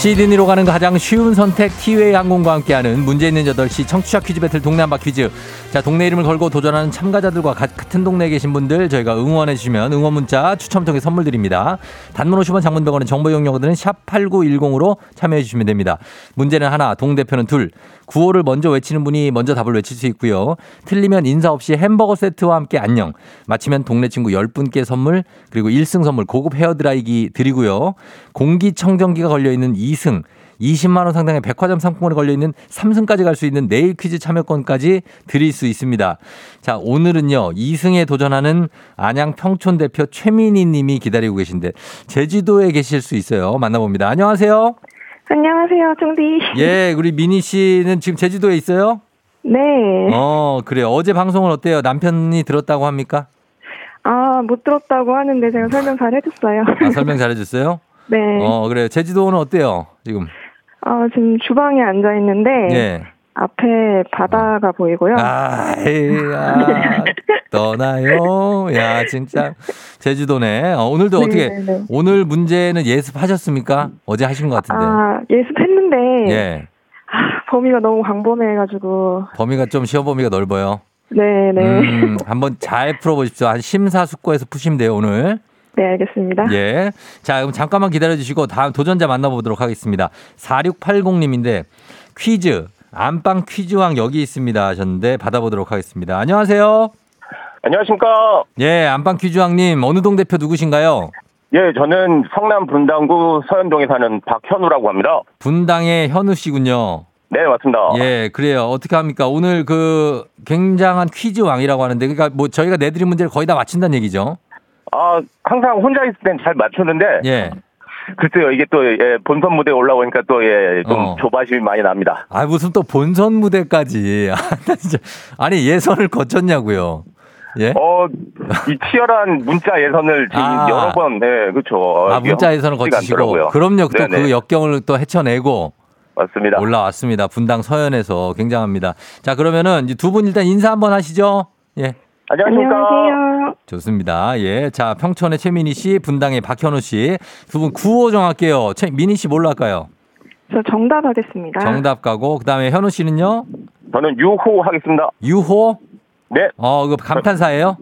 시드니로 가는 가장 쉬운 선택 티웨이 항공과 함께하는 문제 있는 8시 청취자 퀴즈 배틀 동네 한바 퀴즈. 자 동네 이름을 걸고 도전하는 참가자들과 가- 같은 동네에 계신 분들 저희가 응원해 주시면 응원 문자 추첨 통해 선물 드립니다. 단문 50원 장문 100원의 정보 이용료들은 샵 8910으로 참여해 주시면 됩니다. 문제는 하나 동대표는 둘. 구호를 먼저 외치는 분이 먼저 답을 외칠 수 있고요. 틀리면 인사 없이 햄버거 세트와 함께 안녕. 마치면 동네 친구 10분께 선물 그리고 1승 선물 고급 헤어드라이기 드리고요. 공기청정기가 걸려 있는 2승 20만 원 상당의 백화점 상품권에 걸려 있는 3승까지 갈 수 있는 내일 퀴즈 참여권까지 드릴 수 있습니다. 자, 오늘은요. 2승에 도전하는 안양 평촌 대표 최민희 님이 기다리고 계신데 제주도에 계실 수 있어요. 만나봅니다. 안녕하세요. 안녕하세요, 종디. 예, 우리 미니 씨는 지금 제주도에 있어요? 네. 어, 그래요. 어제 방송은 어때요? 남편이 들었다고 합니까? 아, 못 들었다고 하는데 제가 설명 잘 해줬어요. 아, 설명 잘 해 줬어요? 네. 어, 그래요. 제주도는 어때요? 지금? 아, 지금 주방에 앉아 있는데 예. 앞에 바다가 보이고요. 아, 야, 떠나요. 야, 진짜 제주도네. 어, 오늘도 네, 어떻게 네, 네. 오늘 문제는 예습하셨습니까? 어제 하신 것 같은데. 아, 예습했는데 예. 아, 범위가 너무 광범위해가지고. 범위가 좀 시험 범위가 넓어요. 네네. 음, 한번 잘 풀어보십시오. 한 심사숙고해서 푸시면 돼요, 오늘. 네, 알겠습니다. 예. 자, 그럼 잠깐만 기다려 주시고 다음 도전자 만나보도록 하겠습니다. 4680님인데 퀴즈, 안방 퀴즈왕 여기 있습니다 하셨는데 받아보도록 하겠습니다. 안녕하세요. 안녕하십니까. 예, 안방 퀴즈왕님, 어느 동 대표 누구신가요? 예, 저는 성남 분당구 서현동에 사는 박현우라고 합니다. 분당의 현우 씨군요. 네, 맞습니다. 예, 그래요. 어떻게 합니까? 오늘 그 굉장한 퀴즈왕이라고 하는데, 그러니까 뭐 저희가 내드린 문제를 거의 다 맞힌다는 얘기죠. 아, 항상 혼자 있을 땐 잘 맞추는데, 예. 글쎄요, 이게 또, 예, 본선 무대에 올라오니까 또, 예, 좀 어. 조바심이 많이 납니다. 아, 무슨 또 본선 무대까지. 아, 나 진짜. 아니, 예선을 거쳤냐고요. 예? 어, 이 치열한 문자 예선을 지금 아. 여러 번, 예, 그렇죠. 아, 문자 예선을 거치시고. 않더라고요. 그럼요. 또. 그 역경을 또 헤쳐내고 맞습니다. 올라왔습니다. 분당 서현에서 굉장합니다. 자, 그러면은 두 분 일단 인사 한번 하시죠. 예. 안녕하십니까. 안녕하세요. 좋습니다. 예. 자, 평촌의 최민희 씨, 분당의 박현우 씨. 두 분 구호 정할게요. 최, 민희 씨 뭘로 할까요? 저 정답 하겠습니다. 정답 가고, 그 다음에 현우 씨는요? 저는 유호 하겠습니다. 유호? 네. 어, 이거 감탄사예요?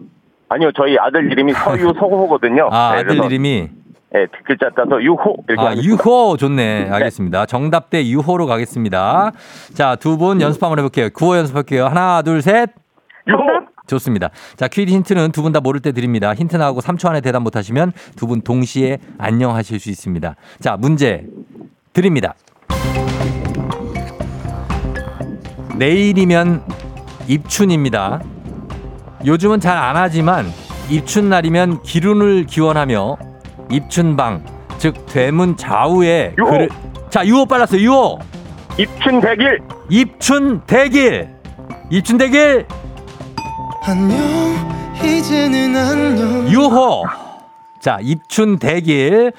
아니요, 저희 아들 이름이 서유 서호거든요. 아, 네, 아들 이름이? 예, 글자 따서 유호 이렇게 아, 하겠습니다. 유호 좋네. 알겠습니다. 정답 대 유호로 가겠습니다. 자, 두 분 연습 한번 해볼게요. 구호 연습할게요. 하나, 둘, 셋. 유호. 좋습니다. 자, 퀴즈 힌트는 두 분 다 모를 때 드립니다. 힌트 나하고 3초 안에 대답 못 하시면 두 분 동시에 안녕 하실 수 있습니다. 자, 문제 드립니다. 내일이면 입춘입니다. 요즘은 잘 안 하지만 입춘 날이면 기운을 기원하며 입춘방, 즉 대문 좌우에 유호. 글을 자, 유호 빨랐어요. 유호. 입춘 대길. 입춘 대길. 입춘 대길 안녕 안녕 유호. 자, 입춘 대길.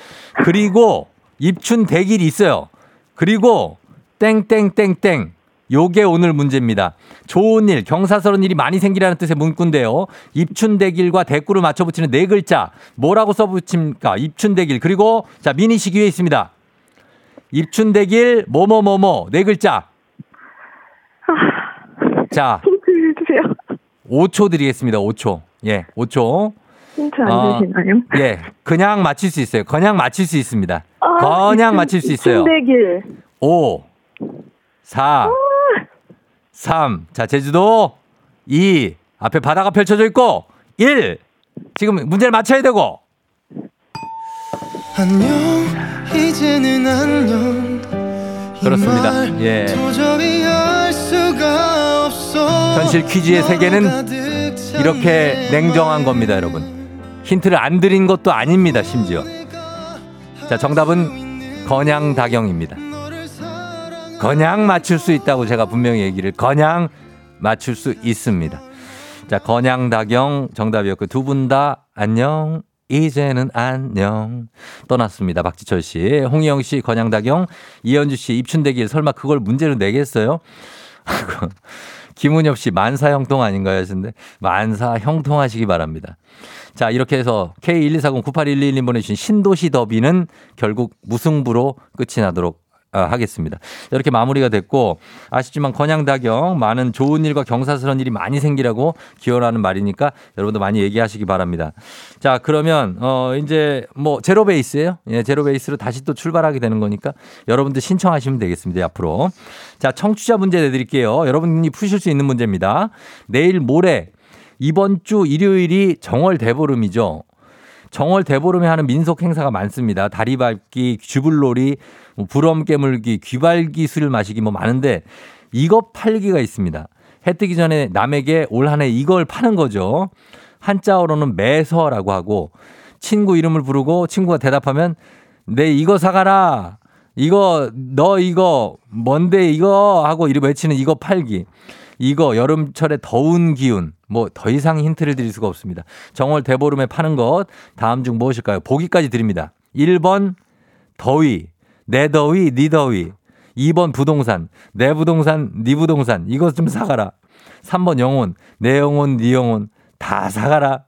그리고 입춘 대길이 있어요. 그리고 땡땡땡땡. 요게 오늘 문제입니다. 좋은 일, 경사스러운 일이 많이 생기라는 뜻의 문구인데요. 입춘대길과 대꾸를 맞춰 붙이는 네 글자. 뭐라고 써 붙입니까? 입춘대길. 그리고 자, 미니 시기에 있습니다. 입춘대길 뭐뭐뭐뭐 네 글자. 자, 힌트 주세요. 5초 드리겠습니다. 5초. 예, 5초. 힌트 안 아. 주시나요? 예, 그냥 맞힐 수 있어요. 그냥 맞힐 수 있습니다. 아, 그냥 맞힐 수 있어요. 순대길. 5, 4, 3. 자, 제주도 2. 앞에 바다가 펼쳐져 있고 1. 지금 문제를 맞춰야 되고 안녕 이제는 안녕 이 그렇습니다. 말 예. 현실 퀴즈의 세계는 이렇게 내 냉정한 겁니다, 여러분. 힌트를 안 드린 것도 아닙니다, 심지어. 자, 정답은 건양다경입니다. 건양 맞출 수 있다고 제가 분명히 얘기를 건양 맞출 수 있습니다. 자, 건양다경 정답이었고 두 분 다 안녕. 이제는 안녕. 떠났습니다. 박지철 씨, 홍희영 씨, 건양다경, 이현주 씨, 입춘대길 설마 그걸 문제로 내겠어요? 김은엽 씨 만사 형통 아닌가요? 하시는데 만사 형통하시기 바랍니다. 자, 이렇게 해서 K124098111님 보내주신 신도시 더비는 결국 무승부로 끝이 나도록 아, 하겠습니다. 이렇게 마무리가 됐고 아쉽지만 건양다경 많은 좋은 일과 경사스러운 일이 많이 생기라고 기원하는 말이니까 여러분도 많이 얘기하시기 바랍니다. 자 그러면 어 이제 뭐 제로 베이스예요. 예, 제로 베이스로 다시 또 출발하게 되는 거니까 여러분들 신청하시면 되겠습니다. 앞으로 자 청취자 문제 내드릴게요. 여러분이 푸실 수 있는 문제입니다. 내일 모레 이번 주 일요일이 정월 대보름이죠. 정월 대보름에 하는 민속 행사가 많습니다. 다리 밟기, 쥐불놀이, 뭐 부럼 깨물기, 귀발기 술 마시기 뭐 많은데 이거 팔기가 있습니다. 해 뜨기 전에 남에게 올 한 해 이걸 파는 거죠. 한자어로는 매서라고 하고 친구 이름을 부르고 친구가 대답하면 내 이거 사가라. 이거 너 이거 뭔데 이거 하고 이름 외치는 이거 팔기. 이거 여름철에 더운 기운 뭐 더 이상 힌트를 드릴 수가 없습니다. 정월 대보름에 파는 것 다음 중 무엇일까요? 보기까지 드립니다. 1번 더위 내 더위 니 더위. 2번 부동산 내 부동산 니 부동산. 이것 좀 사가라. 3번 영혼 내 영혼 니 영혼. 다 사가라.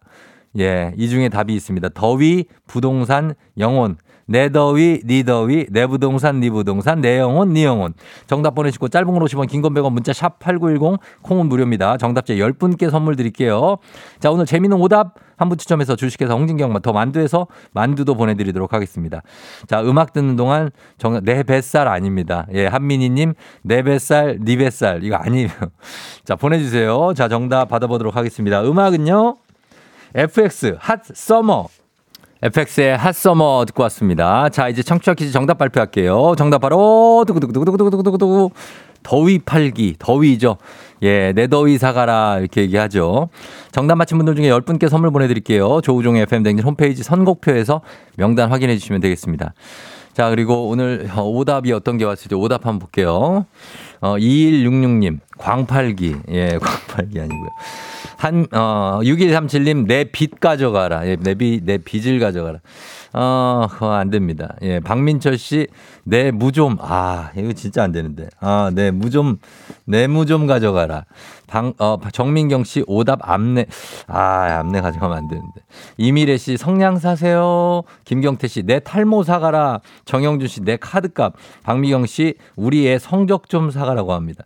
예, 이 중에 답이 있습니다. 더위, 부동산, 영혼 내 더위, 니 더위, 내 부동산, 니 부동산, 내 영혼, 니 영혼. 정답 보내시고 짧은 걸 50원, 긴건 100원, 문자 샵 8910, 콩은 무료입니다. 정답자 10분께 선물 드릴게요. 자, 오늘 재미있는 오답 한 분 추첨해서 주식회사 홍진경 더 만두에서 만두도 보내드리도록 하겠습니다. 자, 음악 듣는 동안 정, 내 뱃살 아닙니다. 예, 한민희님, 내 뱃살, 니 뱃살. 이거 아니에요. 자, 보내주세요. 자, 정답 받아보도록 하겠습니다. 음악은요, FX, Hot Summer. FX의 Hot Summer 듣고 왔습니다. 자, 이제 청취자 퀴즈 정답 발표할게요. 정답 바로, 두구두구두구두구두구두구. 더위 팔기, 더위죠. 예, 내 더위 사가라. 이렇게 얘기하죠. 정답 맞힌 분들 중에 10분께 선물 보내드릴게요. 조우종의 FM대행진 홈페이지 선곡표에서 명단 확인해 주시면 되겠습니다. 자, 그리고 오늘 오답이 어떤 게 왔을지 오답 한번 볼게요. 어, 2166님, 광팔기. 예, 광팔기 아니고요. 한, 어, 6137님, 내 빚 가져가라. 예, 내 빚, 내 빚을 가져가라. 어, 그거 안 됩니다. 예, 박민철 씨, 내 무 좀, 아, 이거 진짜 안 되는데. 아, 내 무 좀, 내 무 좀 가져가라. 방, 어, 정민경 씨, 오답 암내. 아, 암내 가져가면 안 되는데. 이미래 씨, 성냥 사세요. 김경태 씨, 내 탈모 사가라. 정영준 씨, 내 카드값. 박미경 씨, 우리 애 성적 좀 사가라고 합니다.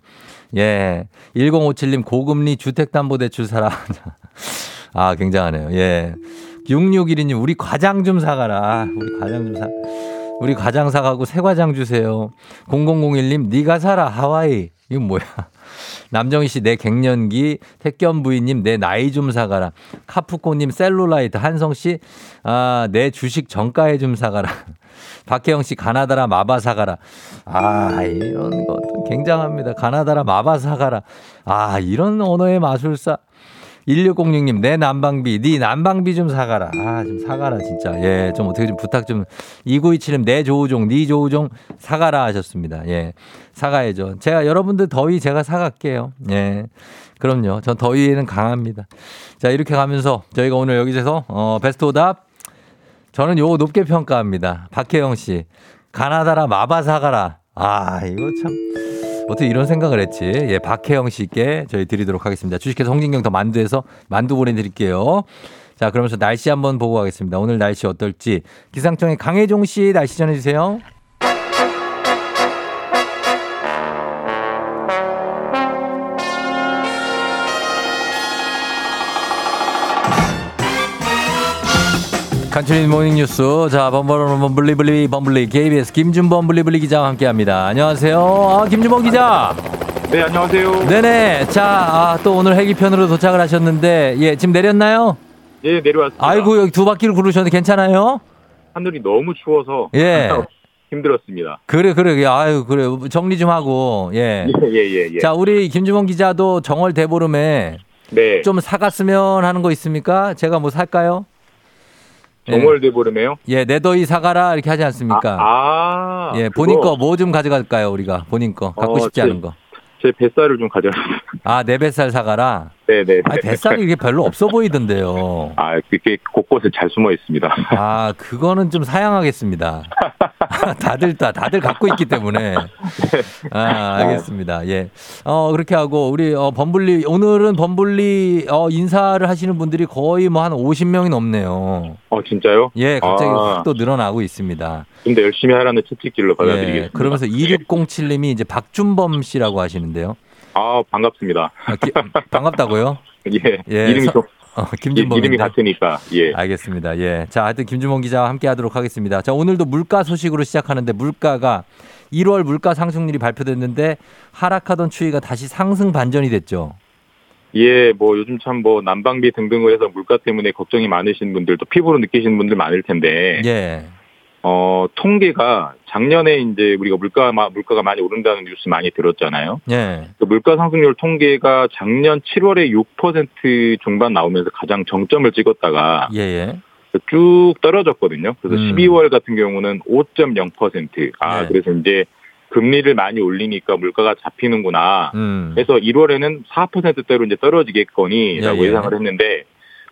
예. 1057님, 고금리 주택담보대출 사라. 아, 굉장하네요. 예. 6612님, 우리 과장 좀 사가라. 우리 과장 좀 사. 우리 과장 사가고 새 과장 주세요. 0001님, 네가 사라. 하와이. 이건 뭐야. 남정희 씨, 내 갱년기. 택견 부인님, 내 나이 좀 사가라. 카프코님, 셀룰라이트. 한성 씨, 아, 내 주식 정가에 좀 사가라. 박혜영 씨, 가나다라 마바 사가라. 아, 이런 것도 굉장합니다. 가나다라 마바 사가라. 아, 이런 언어의 마술사. 1606님, 내 난방비, 네 난방비 좀 사가라. 아, 좀 사가라, 진짜. 예, 좀 어떻게 좀 부탁 좀. 2927님, 내 조우종, 네 조우종 사가라 하셨습니다. 예, 사가야죠. 제가 여러분들 더위 제가 사갈게요. 예, 그럼요. 전 더위에는 강합니다. 자, 이렇게 가면서 저희가 오늘 여기서, 어, 베스트 오답. 저는 요거 높게 평가합니다. 박혜영 씨, 가나다라 마바 사가라. 아, 이거 참. 어떻게 이런 생각을 했지? 예, 박혜영 씨께 저희 드리도록 하겠습니다. 주식회사 홍진경 더 만두에서 만두 보내드릴게요. 자, 그러면서 날씨 한번 보고 가겠습니다. 오늘 날씨 어떨지. 기상청의 강혜종 씨 날씨 전해주세요. 간추린 모닝뉴스. 자, 범버런 범블리블리 범블리 KBS 김준범 블리블리 기자와 함께합니다. 안녕하세요. 아, 김준범 기자. 네, 안녕하세요. 네네. 자, 아, 또 오늘 헬기편으로 도착을 하셨는데, 예, 지금 내렸나요? 예, 내려왔습니다. 아이고, 여기 두 바퀴를 구르셨는데 괜찮아요? 하늘이 너무 추워서 예. 힘들었습니다. 그래, 그래. 아유, 그래. 정리 좀 하고, 예. 예, 예, 예. 예. 자, 우리 김주범 기자도 정월 대보름에 네. 좀 사갔으면 하는 거 있습니까? 제가 뭐 살까요? 정월 대보름에요? 예, 내 더위 사가라 이렇게 하지 않습니까? 아, 예, 그거. 본인 거 뭐 좀 가져갈까요, 우리가? 본인 거. 갖고 어, 싶지 제- 않은 거. 제 뱃살을 좀 가져왔습니다. 아, 내 뱃살 사가라? 네, 네. 아, 뱃살이 이게 별로 없어 보이던데요. 아, 그게 곳곳에 잘 숨어 있습니다. 아, 그거는 좀 사양하겠습니다. 다들 다 다들 갖고 있기 때문에. 아, 알겠습니다. 예. 어, 그렇게 하고 우리 어 범블리 오늘은 범블리 어 인사를 하시는 분들이 거의 뭐 한 50명이 넘네요. 어, 진짜요? 예, 갑자기 아. 확또 늘어나고 있습니다. 좀 더 열심히 하라는 채찍질로 예, 받아들이겠습니다. 그러면서 2607님이 이제 박준범 씨라고 하시는데요. 아, 반갑습니다. 아, 기- 반갑다고요? 예, 예, 이름이 서- 좀 어, 예, 김준범 이름이 같으니까 예. 알겠습니다. 예. 자, 하여튼 김준범 기자와 함께 하도록 하겠습니다. 자, 오늘도 물가 소식으로 시작하는데 물가가 1월 물가 상승률이 발표됐는데 하락하던 추이가 다시 상승 반전이 됐죠. 예, 뭐 요즘 참 뭐 난방비 등등으로 해서 물가 때문에 걱정이 많으신 분들 또 피부로 느끼시는 분들 많을 텐데 예. 어, 통계가 작년에 이제 우리가 물가, 물가가 많이 오른다는 뉴스 많이 들었잖아요. 예. 그 물가 상승률 통계가 작년 7월에 6% 중반 나오면서 가장 정점을 찍었다가 예, 예. 쭉 떨어졌거든요. 그래서 음. 12월 같은 경우는 5.0%. 아, 네. 그래서 이제 금리를 많이 올리니까 물가가 잡히는구나. 음. 해서 1월에는 4%대로 이제 떨어지겠거니라고 예, 예. 예상을 했는데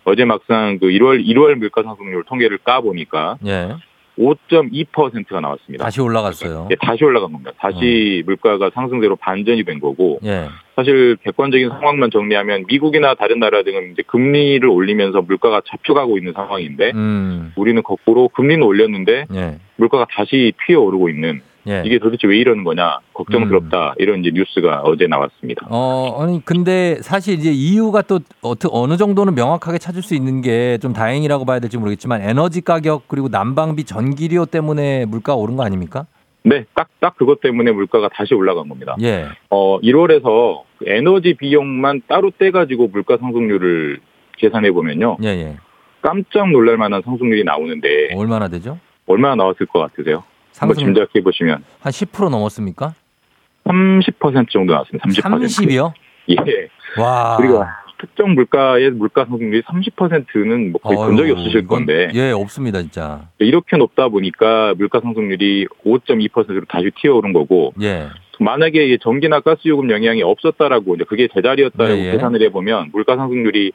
어제 막상 그 1월 1월 물가 상승률 통계를 까 보니까 예. 5.2%가 나왔습니다. 다시 올라갔어요. 예, 다시 올라간 겁니다. 다시 물가가 상승대로 반전이 된 거고 예. 사실 객관적인 상황만 정리하면 미국이나 다른 나라 등은 이제 금리를 올리면서 물가가 잡혀가고 있는 상황인데 음. 우리는 거꾸로 금리는 올렸는데 예. 물가가 다시 튀어오르고 있는 예. 이게 도대체 왜 이러는 거냐 걱정스럽다 이런 이제 뉴스가 어제 나왔습니다. 어, 아니, 근데 사실 이제 이유가 또 어떻게, 어느 정도는 명확하게 찾을 수 있는 게 좀 다행이라고 봐야 될지 모르겠지만 에너지 가격 그리고 난방비 전기료 때문에 물가가 오른 거 아닙니까? 네, 딱, 딱 그것 때문에 물가가 다시 올라간 겁니다. 예. 어, 1월에서 에너지 비용만 따로 떼가지고 물가 상승률을 계산해 보면요. 예, 예. 깜짝 놀랄 만한 상승률이 나오는데 얼마나 되죠? 얼마나 나왔을 것 같으세요? 상승 짐작해 보시면 한 10% 넘었습니까? 30% 정도 나왔습니다. 30%. 30이요? 예. 와. 그리고 특정 물가의 물가 상승률이 30%는 뭐 거의 본 적이 없으실 이건- 건데 예, 없습니다, 진짜. 이렇게 높다 보니까 물가 상승률이 5.2%로 다시 튀어오른 거고 예. 만약에 이 전기나 가스 요금 영향이 없었다라고 이제 그게 제자리였다라고 예, 예. 계산을 해보면 물가 상승률이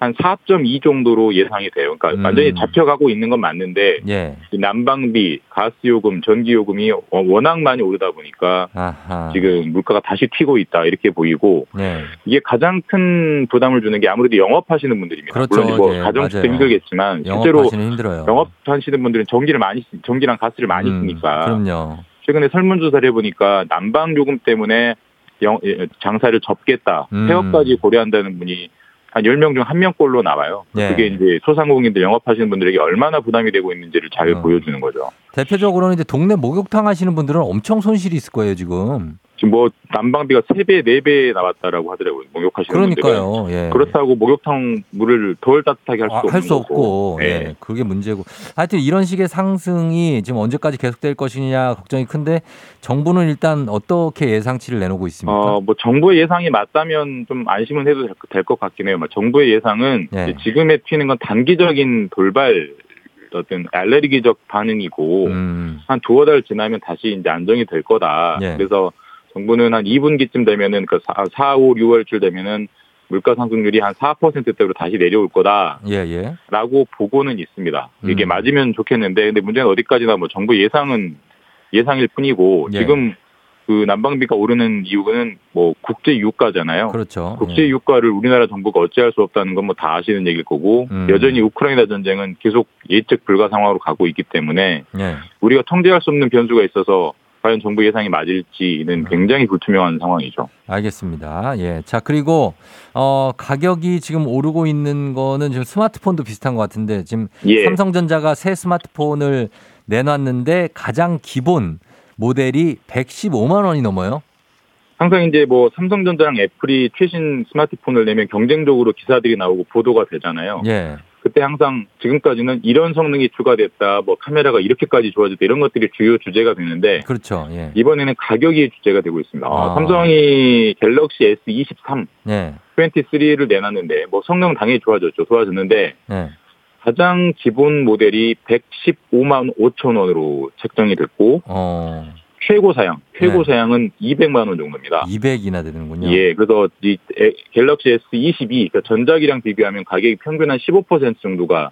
한 4.2 정도로 예상이 돼요. 그러니까 음. 완전히 잡혀가고 있는 건 맞는데 예. 이 난방비, 가스요금, 전기요금이 워- 워낙 많이 오르다 보니까 아하. 지금 물가가 다시 튀고 있다 이렇게 보이고 예. 이게 가장 큰 부담을 주는 게 아무래도 영업하시는 분들입니다. 그렇죠. 물론 뭐 예, 맞아요. 힘들겠지만 실제로 영업하시는 힘들어요. 영업하시는 분들은 전기를 많이 쓰- 전기랑 가스를 많이 음, 쓰니까 그럼요. 최근에 설문조사를 해보니까 난방 요금 때문에 영- 예, 장사를 접겠다, 음. 폐업까지 고려한다는 분이 한 10명 중한 명꼴로 나와요. 예. 그게 이제 소상공인들 영업하시는 분들에게 얼마나 부담이 되고 있는지를 잘 어. 보여주는 거죠. 대표적으로는 이제 동네 목욕탕 하시는 분들은 엄청 손실이 있을 거예요, 지금. 지금 뭐 난방비가 3배, 4배 나왔다라고 하더라고요. 목욕하시는. 그러니까요. 예. 그렇다고 목욕탕 물을 덜 따뜻하게 할 수 아, 없는 할수 없고. 예. 예. 그게 문제고. 하여튼 이런 식의 상승이 지금 언제까지 계속될 것이냐 걱정이 큰데 정부는 일단 어떻게 예상치를 내놓고 있습니까? 어, 뭐 정부의 예상이 맞다면 좀 안심은 해도 될 것 같긴 해요. 뭐 정부의 예상은 예. 지금에 튀는 건 단기적인 돌발 어떤 알레르기적 반응이고 음, 한 두어 달 지나면 다시 이제 안정이 될 거다. 예. 그래서 정부는 한 2분기쯤 되면은 그 4, 4 5, 6월쯤 되면은 물가 상승률이 한 4%대로 다시 내려올 거다라고 예, 예. 보고는 있습니다. 이게 음. 맞으면 좋겠는데 근데 문제는 어디까지나 뭐 정부 예상은 예상일 뿐이고 예. 지금 그 난방비가 오르는 이유는 뭐 국제 유가잖아요. 그렇죠. 국제 예. 유가를 우리나라 정부가 어찌할 수 없다는 건 뭐 다 아시는 얘기일 거고 음. 여전히 우크라이나 전쟁은 계속 예측 불가 상황으로 가고 있기 때문에 예. 우리가 통제할 수 없는 변수가 있어서 과연 정부 예상이 맞을지는 음. 굉장히 불투명한 상황이죠. 알겠습니다. 예. 자, 그리고, 어, 가격이 지금 오르고 있는 거는 지금 스마트폰도 비슷한 것 같은데 지금 예. 삼성전자가 새 스마트폰을 내놨는데 가장 기본 모델이 115만 원이 넘어요. 항상 이제 뭐 삼성전자랑 애플이 최신 스마트폰을 내면 경쟁적으로 기사들이 나오고 보도가 되잖아요. 예. 그때 항상 지금까지는 이런 성능이 추가됐다, 뭐 카메라가 이렇게까지 좋아졌다 이런 것들이 주요 주제가 되는데 그렇죠. 예. 이번에는 가격이 주제가 되고 있습니다. 어, 아. 삼성이 갤럭시 S23, 예. 23를 내놨는데 뭐 성능 당연히 좋아졌죠. 좋아졌는데 예. 가장 기본 모델이 115만 5천 원으로 책정이 됐고 어, 최고 사양, 최고 네. 사양은 200만 원 정도입니다. 200이나 되는군요. 예, 그래서 이 에- 갤럭시 S22, 그러니까 전작이랑 비교하면 가격이 평균 한 15% 정도가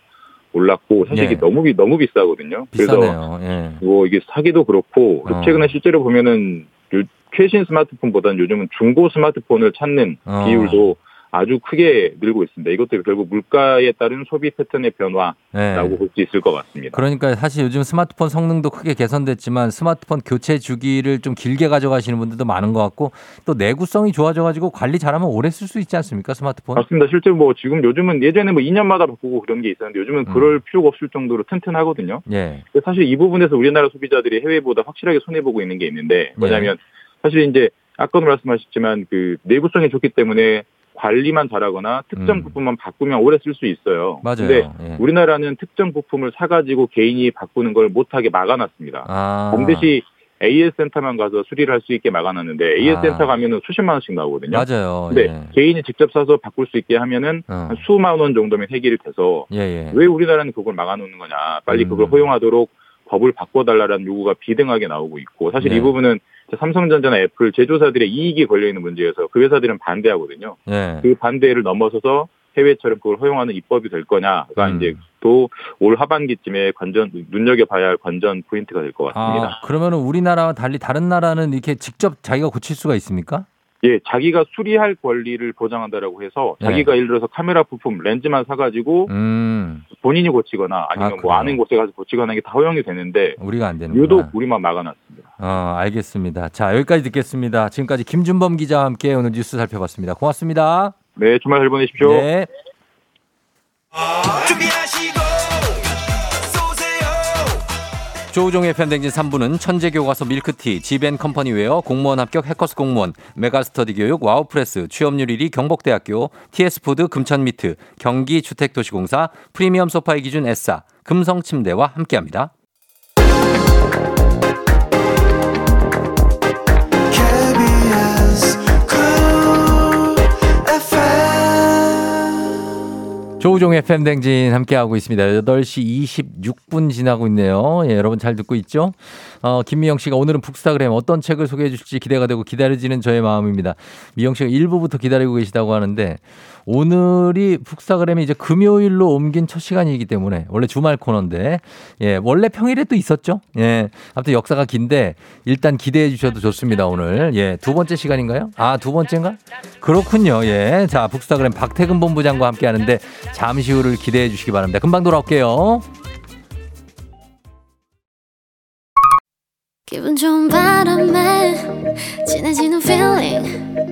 올랐고 사실 이게 예. 너무 비 너무 비싸거든요. 그래서 비싸네요. 예. 뭐 이게 사기도 그렇고 어. 최근에 실제로 보면은 요- 최신 스마트폰보다는 요즘은 중고 스마트폰을 찾는 어. 비율도 아주 크게 늘고 있습니다. 이것도 결국 물가에 따른 소비 패턴의 변화라고 예. 볼수 있을 것 같습니다. 그러니까 사실 요즘 스마트폰 성능도 크게 개선됐지만 스마트폰 교체 주기를 좀 길게 가져가시는 분들도 많은 것 같고 또 내구성이 좋아져가지고 관리 잘하면 오래 쓸 수 있지 않습니까 스마트폰? 맞습니다. 실제로 뭐 지금 요즘은 예전에 뭐 2년마다 바꾸고 그런 게 있었는데 요즘은 음. 그럴 필요가 없을 정도로 튼튼하거든요. 예. 사실 이 부분에서 우리나라 소비자들이 해외보다 확실하게 손해 보고 있는 게 있는데 뭐냐면 네. 사실 이제 아까도 말씀하셨지만 그 내구성이 좋기 때문에 관리만 잘하거나 특정 음. 부품만 바꾸면 오래 쓸 수 있어요. 맞아요. 근데 예. 우리나라는 특정 부품을 사가지고 개인이 바꾸는 걸 못하게 막아놨습니다. 아. 반드시 AS 센터만 가서 수리를 할 수 있게 막아놨는데 AS 아. 센터 가면은 수십만 원씩 나오거든요. 맞아요. 근데 예. 개인이 직접 사서 바꿀 수 있게 하면은 어. 한 수만 원 정도면 해결이 돼서 예, 예. 왜 우리나라는 그걸 막아놓는 거냐. 빨리 음. 그걸 허용하도록 법을 바꿔달라는 요구가 비등하게 나오고 있고 사실 네. 이 부분은 삼성전자나 애플 제조사들의 이익이 걸려 있는 문제여서 그 회사들은 반대하거든요. 예. 그 반대를 넘어서서 해외처럼 그걸 허용하는 입법이 될 거냐가 음. 이제 또 올 하반기쯤에 관전 눈여겨봐야 할 관전 포인트가 될 것 같습니다. 아, 그러면은 우리나라와 달리 다른 나라는 이렇게 직접 자기가 고칠 수가 있습니까? 예, 자기가 수리할 권리를 보장한다라고 해서 네. 자기가 예를 들어서 카메라 부품 렌즈만 사가지고 음, 본인이 고치거나 아니면 아, 뭐? 아는 곳에 가서 고치거나 이게 다 허용이 되는데 우리가 안 되는 유독 우리만 막아놨습니다. 어, 알겠습니다. 자, 여기까지 듣겠습니다. 지금까지 김준범 기자와 함께 오늘 뉴스 살펴봤습니다. 고맙습니다. 네, 주말 잘 보내십시오. 네. 조우종의 FM대행진 3부는 천재교과서 밀크티, 지벤컴퍼니웨어, 공무원 합격 해커스 공무원, 메가스터디 교육, 와우패스, 취업률 1위 경복대학교, TS푸드 금천미트, 경기주택도시공사, 프리미엄 소파의 기준 에싸, 금성침대와 함께합니다. 조우종의 팬댕진 함께하고 있습니다. 8시 26분 지나고 있네요. 예, 여러분 잘 듣고 있죠? 어, 김미영 씨가 오늘은 북스타그램 어떤 책을 소개해 주실지 기대가 되고 기다려지는 저의 마음입니다. 미영 씨가 1부부터 기다리고 계시다고 하는데 오늘이 북스타그램이 이제 금요일로 옮긴 첫 시간이기 때문에 원래 주말 코너인데 예, 원래 평일에 또 있었죠? 예. 아무튼 역사가 긴데 일단 기대해 주셔도 좋습니다, 오늘. 예, 두 번째 시간인가요? 아, 두 번째인가? 그렇군요. 예. 자, 북스타그램 박태근 본부장과 함께 하는데 잠시 후를 기대해 주시기 바랍니다. 금방 돌아올게요. 기분 좋은 바람에 진해지는 feeling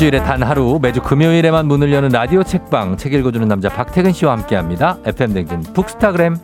일주일에 단 하루 매주 금요일에만 문을 여는 라디오 책방 책 읽어주는 남자 박태근 씨와 함께합니다. FM 댕진 북스타그램.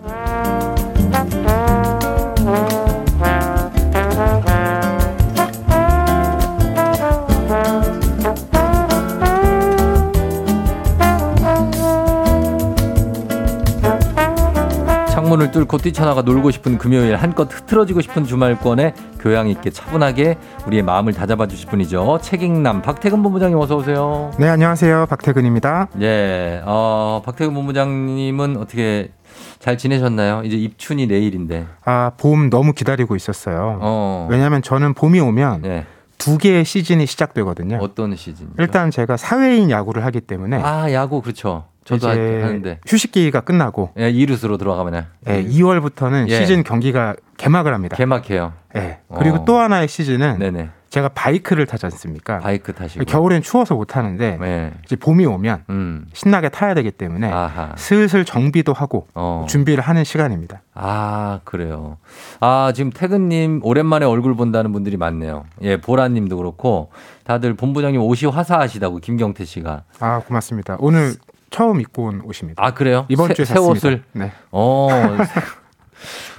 창문을 뚫고 뛰쳐나가 놀고 싶은 금요일 한껏 흐트러지고 싶은 주말권에 교양 있게 차분하게 우리의 마음을 다잡아 주실 분이죠. 책임남 박태근 본부장님 어서 오세요. 네, 안녕하세요. 박태근입니다. 예, 어, 박태근 본부장님은 어떻게 잘 지내셨나요? 이제 입춘이 내일인데. 아, 봄 너무 기다리고 있었어요. 어. 왜냐하면 저는 봄이 오면 네. 두 개의 시즌이 시작되거든요. 어떤 시즌? 일단 제가 사회인 야구를 하기 때문에 아, 야구 그렇죠. 저도 하는데. 휴식기가 끝나고 예, 이루스로 들어가면 예, 2월부터는 예. 시즌 경기가 개막을 합니다. 개막해요. 예. 그리고 어. 또 하나의 시즌은 네네. 제가 바이크를 타지 않습니까? 바이크 타시고. 겨울엔 추워서 못 타는데 네. 이제 봄이 오면 음. 신나게 타야 되기 때문에 아하. 슬슬 정비도 하고 어. 준비를 하는 시간입니다. 아, 그래요. 아, 지금 태근님 오랜만에 얼굴 본다는 분들이 많네요. 예, 보라님도 그렇고 다들 본부장님 옷이 화사하시다고 김경태 씨가. 아 고맙습니다. 오늘 처음 입고 온 옷입니다. 아, 그래요? 이번 새, 주에 새. 옷을. 네. 어.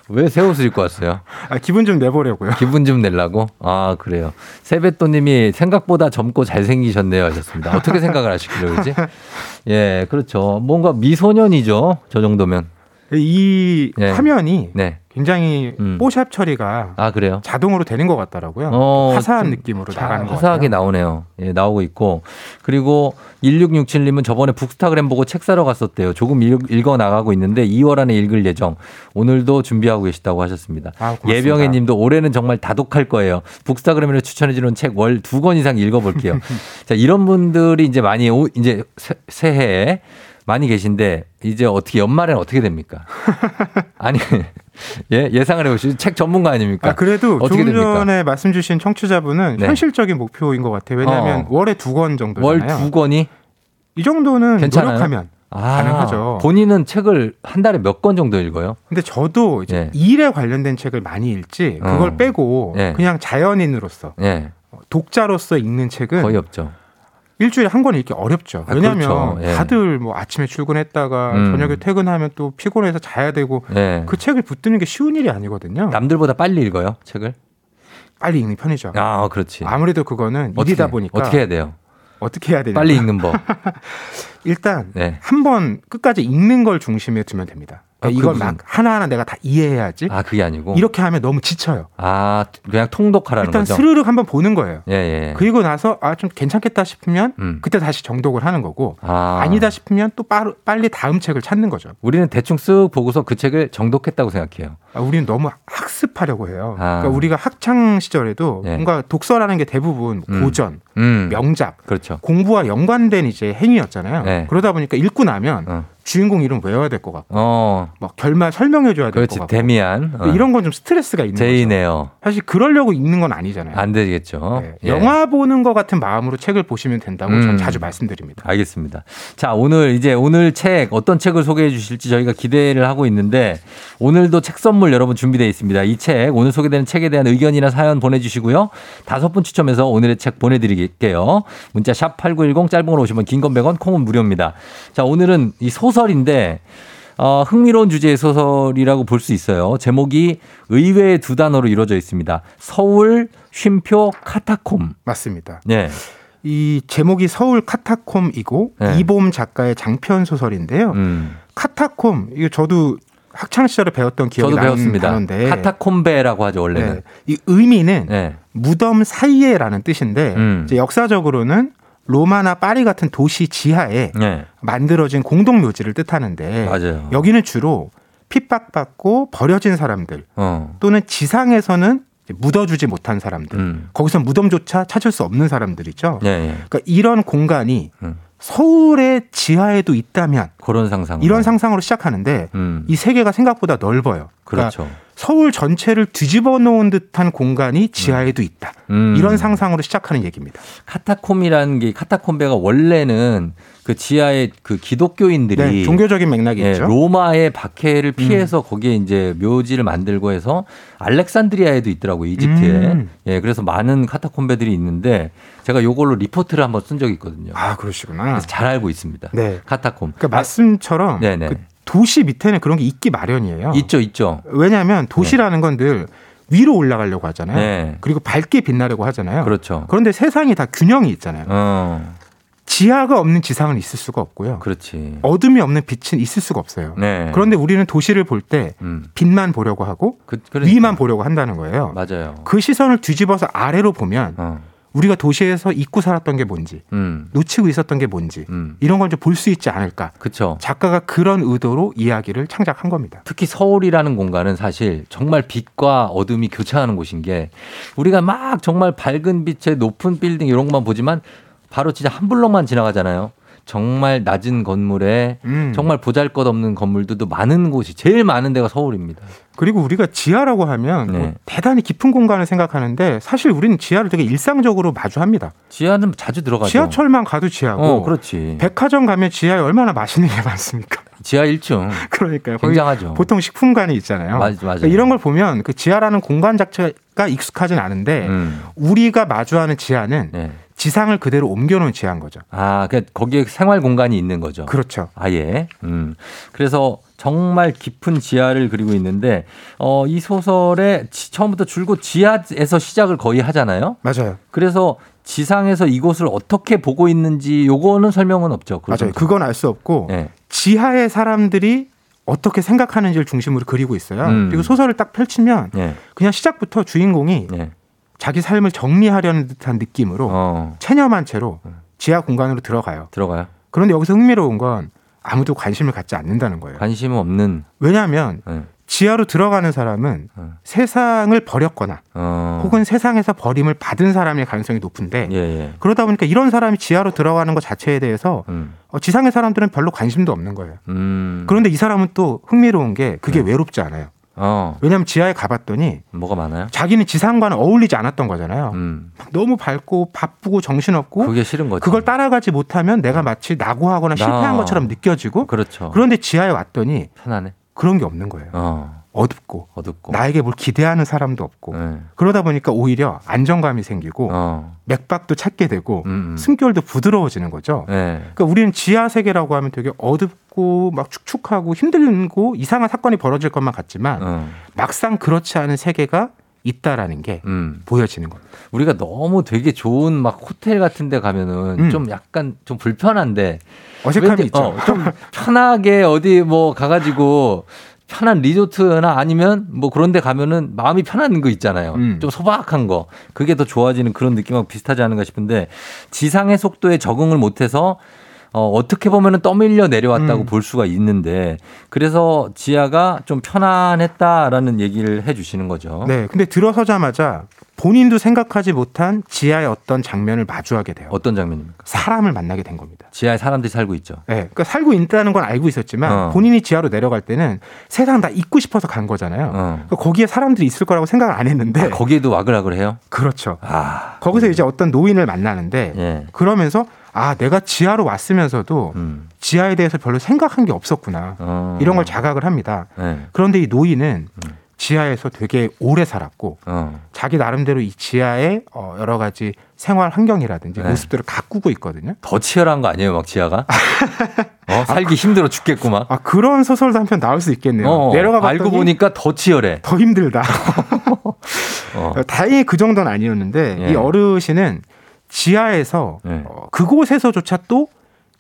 왜새 옷을 입고 왔어요? 아, 기분 좀 내보려고요. 기분 좀 내려고? 아, 그래요. 세뱃돈님이 생각보다 젊고 잘생기셨네요 하셨습니다. 어떻게 생각을 하시길래 그러지? 예, 그렇죠. 뭔가 미소년이죠. 저 정도면. 이 네. 화면이 네. 굉장히 음. 뽀샵 처리가 아, 그래요? 자동으로 되는 것 같더라고요. 어, 화사한 좀 느낌으로 자, 나가는 것 화사하게 같아요. 나오네요. 예, 나오고 있고. 그리고 1667님은 저번에 북스타그램 보고 책 사러 갔었대요. 조금 읽, 어 나가고 있는데 2월 안에 읽을 예정. 오늘도 준비하고 계시다고 하셨습니다. 아, 고맙습니다. 예병혜 님도 올해는 정말 다독할 거예요. 북스타그램으로 추천해주는 책 월 두 권 이상 읽어볼게요. 자, 이런 분들이 이제 많이, 오, 이제 새- 새해에 많이 계신데 이제 어떻게 연말에는 어떻게 됩니까? 아니, 예, 예상을 해보시죠. 책 전문가 아닙니까? 아, 그래도 어떻게 조금 됩니까? 전에 말씀 주신 청취자분은 네. 현실적인 목표인 것 같아요. 왜냐하면 어. 월에 두 권 정도잖아요. 월두 권이 이 정도는 괜찮아요? 노력하면 아, 가능하죠. 본인은 책을 한 달에 몇 권 정도 읽어요? 근데 저도 이제 예. 일에 관련된 책을 많이 읽지 그걸 어. 빼고 예. 그냥 자연인으로서 예, 독자로서 읽는 책은 거의 없죠. 일주일에 한 권 읽기 어렵죠. 아, 왜냐하면 그렇죠. 예. 다들 뭐 아침에 출근했다가 음. 저녁에 퇴근하면 또 피곤해서 자야 되고 예. 그 책을 붙드는 게 쉬운 일이 아니거든요. 남들보다 빨리 읽어요, 책을? 빨리 읽는 편이죠. 아, 그렇지. 아무래도 그거는 어떻게, 일이다 보니까 어떻게 해야 돼요? 어떻게 해야 되냐? 빨리 읽는 법. 일단 네. 한번 끝까지 읽는 걸 중심에 두면 됩니다. 그러니까 아, 이걸 막 하나하나 내가 다 이해해야지. 아 그게 아니고 이렇게 하면 너무 지쳐요. 아 그냥 통독하라는 일단 거죠. 스르륵 한번 보는 거예요. 예 예. 그리고 나서 아 좀 괜찮겠다 싶으면 음. 그때 다시 정독을 하는 거고 아. 아. 니다 싶으면 또 빠르, 빨리 다음 책을 찾는 거죠. 우리는 대충 쓱 보고서 그 책을 정독했다고 생각해요. 아, 우리는 너무 학습하려고 해요. 아. 그러니까 우리가 학창 시절에도 예. 뭔가 독서라는 게 대부분 음. 고전, 음. 명작, 그렇죠. 공부와 연관된 이제 행위였잖아요. 네. 그러다 보니까 읽고 나면 어. 주인공 이름 외워야 될 것 같고, 어. 막 결말 설명해줘야 될 것. 같고. 데미안. 어. 이런 건 좀 스트레스가 있는 거죠. 제이네요. 사실 그러려고 읽는 건 아니잖아요. 안 되겠죠. 네. 예. 영화 보는 것 같은 마음으로 책을 보시면 된다고 음. 저는 자주 말씀드립니다. 알겠습니다. 자, 오늘 이제 오늘 책 어떤 책을 소개해 주실지 저희가 기대를 하고 있는데 오늘도 책 선물 여러분 준비되어 있습니다. 이 책, 오늘 소개되는 책에 대한 의견이나 사연 보내주시고요. 다섯 분 추첨해서 오늘의 책 보내드릴게요. 문자 샵 8910 짧은 걸 오시면 긴건 100원, 콩은 무료입니다. 자, 오늘은 이 소설인데 어, 흥미로운 주제의 소설이라고 볼 수 있어요. 제목이 의외의 두 단어로 이루어져 있습니다. 서울 쉼표 카타콤. 맞습니다. 네. 이 제목이 서울 카타콤이고 네. 이봄 작가의 장편 소설인데요. 음. 카타콤 이거 저도 학창 시절에 배웠던 기억이 저도 배웠습니다. 단어인데 카타콤베라고 하죠 원래는. 네. 이 의미는 네. 무덤 사이에라는 뜻인데 음. 이제 역사적으로는 로마나 파리 같은 도시 지하에 네. 만들어진 공동 묘지를 뜻하는데 맞아요. 여기는 주로 핍박받고 버려진 사람들 어. 또는 지상에서는 묻어주지 못한 사람들 음. 거기서 무덤조차 찾을 수 없는 사람들이죠. 네. 네. 그러니까 이런 공간이 음. 서울의 지하에도 있다면 그런 상상. 이런 상상으로 시작하는데 음. 이 세계가 생각보다 넓어요. 그러니까 그렇죠. 서울 전체를 뒤집어 놓은 듯한 공간이 지하에도 있다. 음. 이런 상상으로 시작하는 얘기입니다. 카타콤이라는 게 카타콤베가 원래는 그 지하에 그 기독교인들이 네, 종교적인 맥락이 예, 있죠. 로마의 박해를 피해서 거기에 이제 묘지를 만들고 해서 알렉산드리아에도 있더라고요 이집트에 음. 예 그래서 많은 카타콤베들이 있는데 제가 요걸로 리포트를 한번 쓴 적이 있거든요 아 그러시구나. 그래서 잘 알고 있습니다 네. 카타콤 그러니까 말씀처럼 네 네. 그 도시 밑에는 그런 게 있기 마련이에요. 있죠 있죠 왜냐하면 도시라는 건 늘 위로 올라가려고 하잖아요. 네. 그리고 밝게 빛나려고 하잖아요. 그렇죠 그런데 세상이 다 균형이 있잖아요. 어 지하가 없는 지상은 있을 수가 없고요. 그렇지 어둠이 없는 빛은 있을 수가 없어요. 네 그런데 우리는 도시를 볼때 음. 빛만 보려고 하고 그, 그러니까. 위만 보려고 한다는 거예요. 맞아요 그 시선을 뒤집어서 아래로 보면 어. 우리가 도시에서 잊고 살았던 게 뭔지, 음. 놓치고 있었던 게 뭔지 음. 이런 걸 좀 볼 수 있지 않을까. 그쵸 작가가 그런 의도로 이야기를 창작한 겁니다. 특히 서울이라는 공간은 사실 정말 빛과 어둠이 교차하는 곳인 게 우리가 막 정말 밝은 빛의 높은 빌딩 이런 것만 보지만 바로 진짜 한 블럭만 지나가잖아요. 정말 낮은 건물에 음. 정말 보잘 것 없는 건물들도 많은 곳이 제일 많은 데가 서울입니다. 그리고 우리가 지하라고 하면 뭐 네. 대단히 깊은 공간을 생각하는데 사실 우리는 지하를 되게 일상적으로 마주합니다. 지하는 자주 들어가죠. 지하철만 가도 지하고 어, 그렇지. 백화점 가면 지하에 얼마나 맛있는 게 많습니까? 지하 1층. 그러니까요. 굉장하죠. 보통 식품관이 있잖아요. 맞- 맞아요. 그러니까 이런 걸 보면 그 지하라는 공간 자체가 익숙하진 않은데 음. 우리가 마주하는 지하는 네. 지상을 그대로 옮겨놓은 지하인 거죠. 아, 그 거기에 생활 공간이 있는 거죠. 그렇죠. 아 예. 음. 그래서 정말 깊은 지하를 그리고 있는데 어, 이 소설에 지- 처음부터 줄곧 지하에서 시작을 거의 하잖아요. 맞아요. 그래서 지상에서 이곳을 어떻게 보고 있는지 요거는 설명은 없죠. 그 맞아요. 정도. 그건 알 수 없고 네. 지하의 사람들이 어떻게 생각하는지를 중심으로 그리고 있어요. 음. 그리고 소설을 딱 펼치면 네. 그냥 시작부터 주인공이 네. 자기 삶을 정리하려는 듯한 느낌으로 어, 체념한 채로 지하 공간으로 들어가요. 들어가요. 그런데 여기서 흥미로운 건 아무도 관심을 갖지 않는다는 거예요. 관심 없는 왜냐하면 네. 지하로 들어가는 사람은 어. 세상을 버렸거나 어. 혹은 세상에서 버림을 받은 사람의 가능성이 높은데 예, 예. 그러다 보니까 이런 사람이 지하로 들어가는 것 자체에 대해서 음. 어, 지상의 사람들은 별로 관심도 없는 거예요. 음. 그런데 이 사람은 또 흥미로운 게 그게 네. 외롭지 않아요. 어. 왜냐하면 지하에 가봤더니 뭐가 많아요? 자기는 지상과는 어울리지 않았던 거잖아요. 음. 너무 밝고 바쁘고 정신없고 그게 싫은 거죠. 그걸 따라가지 못하면 내가 마치 낙오하거나 실패한 나- 것처럼 느껴지고 그렇죠. 그런데 지하에 왔더니 편안해. 그런 게 없는 거예요. 어. 어둡고 어둡고. 나에게 뭘 기대하는 사람도 없고 네. 그러다 보니까 오히려 안정감이 생기고 어. 맥박도 찾게 되고 음, 음. 숨결도 부드러워지는 거죠. 네. 그러니까 우리는 지하 세계라고 하면 되게 어둡고 막 축축하고 힘들고 이상한 사건이 벌어질 것만 같지만 어. 막상 그렇지 않은 세계가 있다라는 게 음. 보여지는 겁니다. 우리가 너무 되게 좋은 막 호텔 같은 데 가면은 음. 좀 약간 좀 불편한데 어색함이 왠지, 있죠. 어, 좀 편하게 어디 뭐 가가지고 편한 리조트나 아니면 뭐 그런 데 가면은 마음이 편한 거 있잖아요. 음. 좀 소박한 거. 그게 더 좋아지는 그런 느낌하고 비슷하지 않은가 싶은데 지상의 속도에 적응을 못해서 어, 어떻게 보면은 떠밀려 내려왔다고 음. 볼 수가 있는데 그래서 지하가 좀 편안했다라는 얘기를 해 주시는 거죠. 네, 근데 들어서자마자 본인도 생각하지 못한 지하의 어떤 장면을 마주하게 돼요. 어떤 장면입니까? 사람을 만나게 된 겁니다. 지하에 사람들이 살고 있죠. 네, 그러니까 살고 있다는 건 알고 있었지만 어. 본인이 지하로 내려갈 때는 세상 다 잊고 싶어서 간 거잖아요. 어. 그러니까 거기에 사람들이 있을 거라고 생각을 안 했는데 아, 거기에도 와글와글 해요. 그렇죠. 아, 거기서 이제 어떤 노인을 만나는데 예. 그러면서 아 내가 지하로 왔으면서도 음. 지하에 대해서 별로 생각한 게 없었구나 어. 이런 걸 자각을 합니다. 네. 그런데 이 노인은 음. 지하에서 되게 오래 살았고 어. 자기 나름대로 이 지하의 어, 여러 가지 생활 환경이라든지 네. 모습들을 가꾸고 있거든요. 더 치열한 거 아니에요, 막 지하가? 어, 살기 힘들어 죽겠고 막. 아 그런 소설도 한 편 나올 수 있겠네요. 어, 내려가 봤더니 알고 보니까 더 치열해. 더 힘들다. 어. 다행히 그 정도는 아니었는데 예. 이 어르신은 지하에서 네. 어, 그곳에서조차 또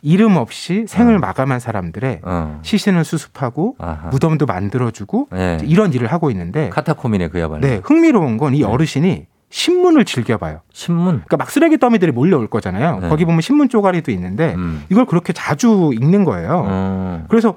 이름 없이 생을 마감한 사람들의 어. 시신을 수습하고 아하. 무덤도 만들어주고 네. 이런 일을 하고 있는데 카타콤이네 그야말로. 네, 흥미로운 건 이 어르신이 신문을 즐겨봐요. 신문. 그러니까 막 쓰레기 더미들이 몰려올 거잖아요. 네. 거기 보면 신문 쪼가리도 있는데 음. 이걸 그렇게 자주 읽는 거예요. 어. 그래서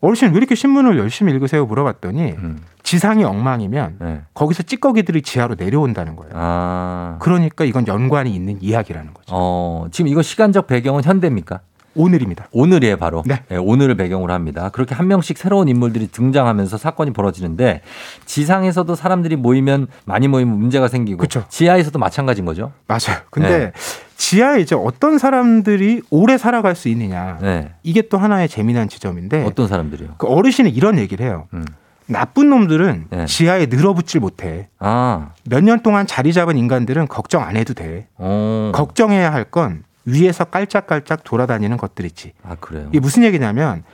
어르신 왜 이렇게 신문을 열심히 읽으세요? 물어봤더니 음. 지상이 엉망이면 네. 거기서 찌꺼기들이 지하로 내려온다는 거예요. 아. 그러니까 이건 연관이 있는 이야기라는 거죠. 어, 지금 이거 시간적 배경은 현대입니까? 오늘입니다. 오늘이에요, 바로. 네. 오늘을 배경으로 합니다. 그렇게 한 명씩 새로운 인물들이 등장하면서 사건이 벌어지는데 지상에서도 사람들이 모이면 많이 모이면 문제가 생기고 그쵸. 지하에서도 마찬가지인 거죠. 맞아요. 근데 네. 지하에 이제 어떤 사람들이 오래 살아갈 수 있느냐. 네. 이게 또 하나의 재미난 지점인데 어떤 사람들이요? 그 어르신이 이런 얘기를 해요. 음. 나쁜 놈들은 네. 지하에 늘어붙질 못해. 아. 몇 년 동안 자리 잡은 인간들은 걱정 안 해도 돼. 어. 걱정해야 할 건 위에서 깔짝깔짝 돌아다니는 것들이지. 아, 그래요. 이게 무슨 얘기냐면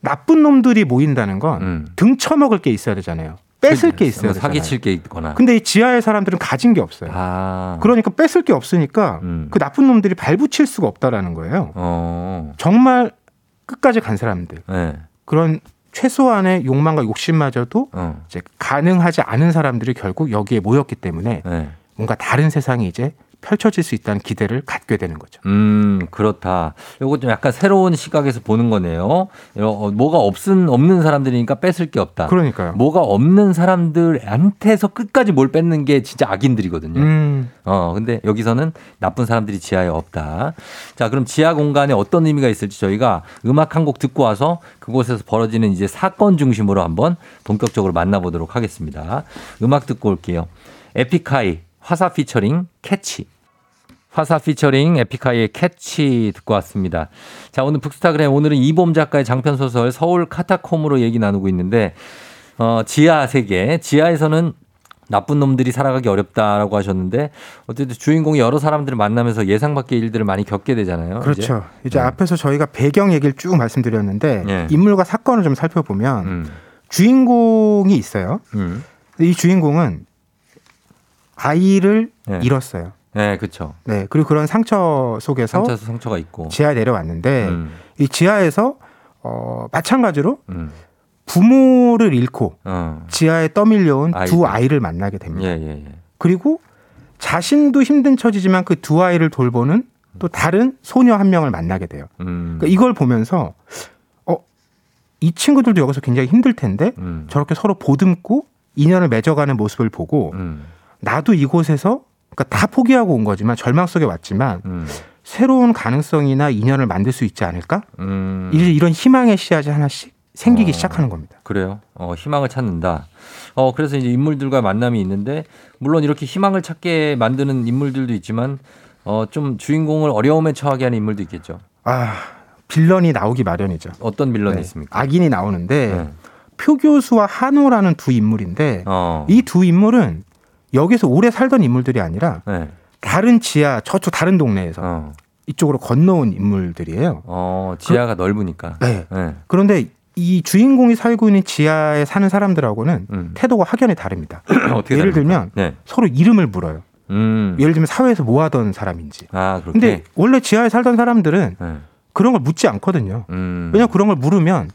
나쁜 놈들이 모인다는 건 음. 등 쳐먹을 게 있어야 되잖아요. 뺏을 게 있어야 뭐 되잖아요. 사기칠 게 있거나. 근데 이 지하의 사람들은 가진 게 없어요. 아. 그러니까 뺏을 게 없으니까 음. 그 나쁜 놈들이 발붙일 수가 없다라는 거예요. 어. 정말 끝까지 간 사람들 네. 그런 최소한의 욕망과 욕심마저도 어. 이제 가능하지 않은 사람들이 결국 여기에 모였기 때문에 네. 뭔가 다른 세상이 이제 펼쳐질 수 있다는 기대를 갖게 되는 거죠. 음, 그렇다. 요거 좀 약간 새로운 시각에서 보는 거네요. 어, 뭐가 없은, 없는 사람들이니까 뺏을 게 없다. 그러니까요. 뭐가 없는 사람들한테서 끝까지 뭘 뺏는 게 진짜 악인들이거든요. 음, 어, 근데 여기서는 나쁜 사람들이 지하에 없다. 자, 그럼 지하 공간에 어떤 의미가 있을지 저희가 음악 한 곡 듣고 와서 그곳에서 벌어지는 이제 사건 중심으로 한번 본격적으로 만나보도록 하겠습니다. 음악 듣고 올게요. 에픽하이 화사 피처링 캐치. 화사 피처링 에픽하이의 캐치 듣고 왔습니다. 자, 오늘 북스타그램 오늘은 이봄 작가의 장편 소설 서울 카타콤으로 얘기 나누고 있는데 어, 지하 세계. 지하에서는 나쁜 놈들이 살아가기 어렵다라고 하셨는데 어쨌든 주인공이 여러 사람들을 만나면서 예상 밖의 일들을 많이 겪게 되잖아요. 그렇죠. 이제, 네. 앞에서 저희가 배경 얘기를 쭉 말씀드렸는데 예. 인물과 사건을 좀 살펴보면 음. 주인공이 있어요. 음. 이 주인공은 아이를 네. 잃었어요. 네, 그렇죠. 네. 그리고 그런 상처 속에서 상처 상처가 있고. 지하에 내려왔는데 음. 이 지하에서 어, 마찬가지로 음. 부모를 잃고 어. 지하에 떠밀려온 아이들. 두 아이를 만나게 됩니다. 예, 예, 예. 그리고 자신도 힘든 처지지만 그 두 아이를 돌보는 또 다른 소녀 한 명을 만나게 돼요. 음. 그러니까 이걸 보면서 어, 이 친구들도 여기서 굉장히 힘들 텐데 음. 저렇게 서로 보듬고 인연을 맺어가는 모습을 보고 음. 나도 이곳에서 그러니까 다 포기하고 온 거지만 절망 속에 왔지만 음. 새로운 가능성이나 인연을 만들 수 있지 않을까? 음. 이런 희망의 씨앗이 하나씩 생기기 어. 시작하는 겁니다. 그래요. 어, 희망을 찾는다. 어, 그래서 이제 인물들과 만남이 있는데, 물론 이렇게 희망을 찾게 만드는 인물들도 있지만, 어, 좀 주인공을 어려움에 처하게 하는 인물도 있겠죠. 아 빌런이 나오기 마련이죠. 어떤 빌런이 네, 있습니까? 악인이 나오는데 네. 표교수와 한호라는 두 인물인데 어. 이두 인물은 여기서 오래 살던 인물들이 아니라 네. 다른 지하 저쪽 다른 동네에서 어. 이쪽으로 건너온 인물들이에요. 어, 지하가 넓으니까. 네. 네. 그런데 이 주인공이 살고 있는 지하에 사는 사람들하고는 태도가 확연히 다릅니다. 음. 어떻게 예를? 들면 네. 서로 이름을 물어요. 음. 예를 들면 사회에서 뭐 하던 사람인지. 아, 그렇게. 근데 원래 지하에 살던 사람들은 네. 그런 걸 묻지 않거든요. 음. 왜냐하면 그런 걸 물으면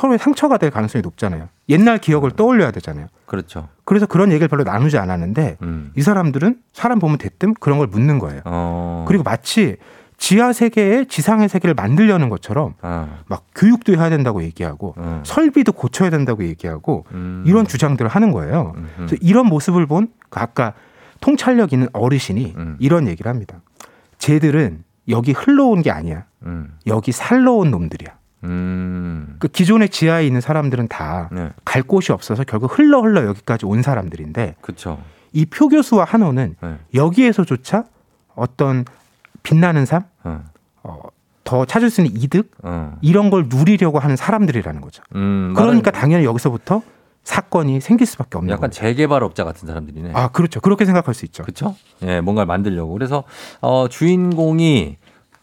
서로의 상처가 될 가능성이 높잖아요. 옛날 기억을 떠올려야 되잖아요. 그렇죠. 그래서 그런 얘기를 별로 나누지 않았는데 음. 이 사람들은 사람 보면 대뜸 그런 걸 묻는 거예요. 어. 그리고 마치 지하 세계에 지상의 세계를 만들려는 것처럼 아. 막 교육도 해야 된다고 얘기하고 음. 설비도 고쳐야 된다고 얘기하고 음. 이런 주장들을 하는 거예요. 그래서 이런 모습을 본그 아까 통찰력 있는 어르신이 음. 이런 얘기를 합니다. 쟤들은 여기 흘러온 게 아니야. 음. 여기 살러 온 놈들이야. 음. 그 기존의 지하에 있는 사람들은 다갈 네. 곳이 없어서 결국 흘러 흘러 여기까지 온 사람들인데 그렇죠. 이 표교수와 한호는 네. 여기에서조차 어떤 빛나는 삶, 어. 어, 더 찾을 수 있는 이득 어. 이런 걸 누리려고 하는 사람들이라는 거죠. 음. 그러니까 당연히 여기서부터 사건이 생길 수밖에 없는 약간 재개발업자 같은 사람들이네. 아, 그렇죠. 그렇게 생각할 수 있죠. 그렇죠? 예, 뭔가를 만들려고. 그래서 어 주인공이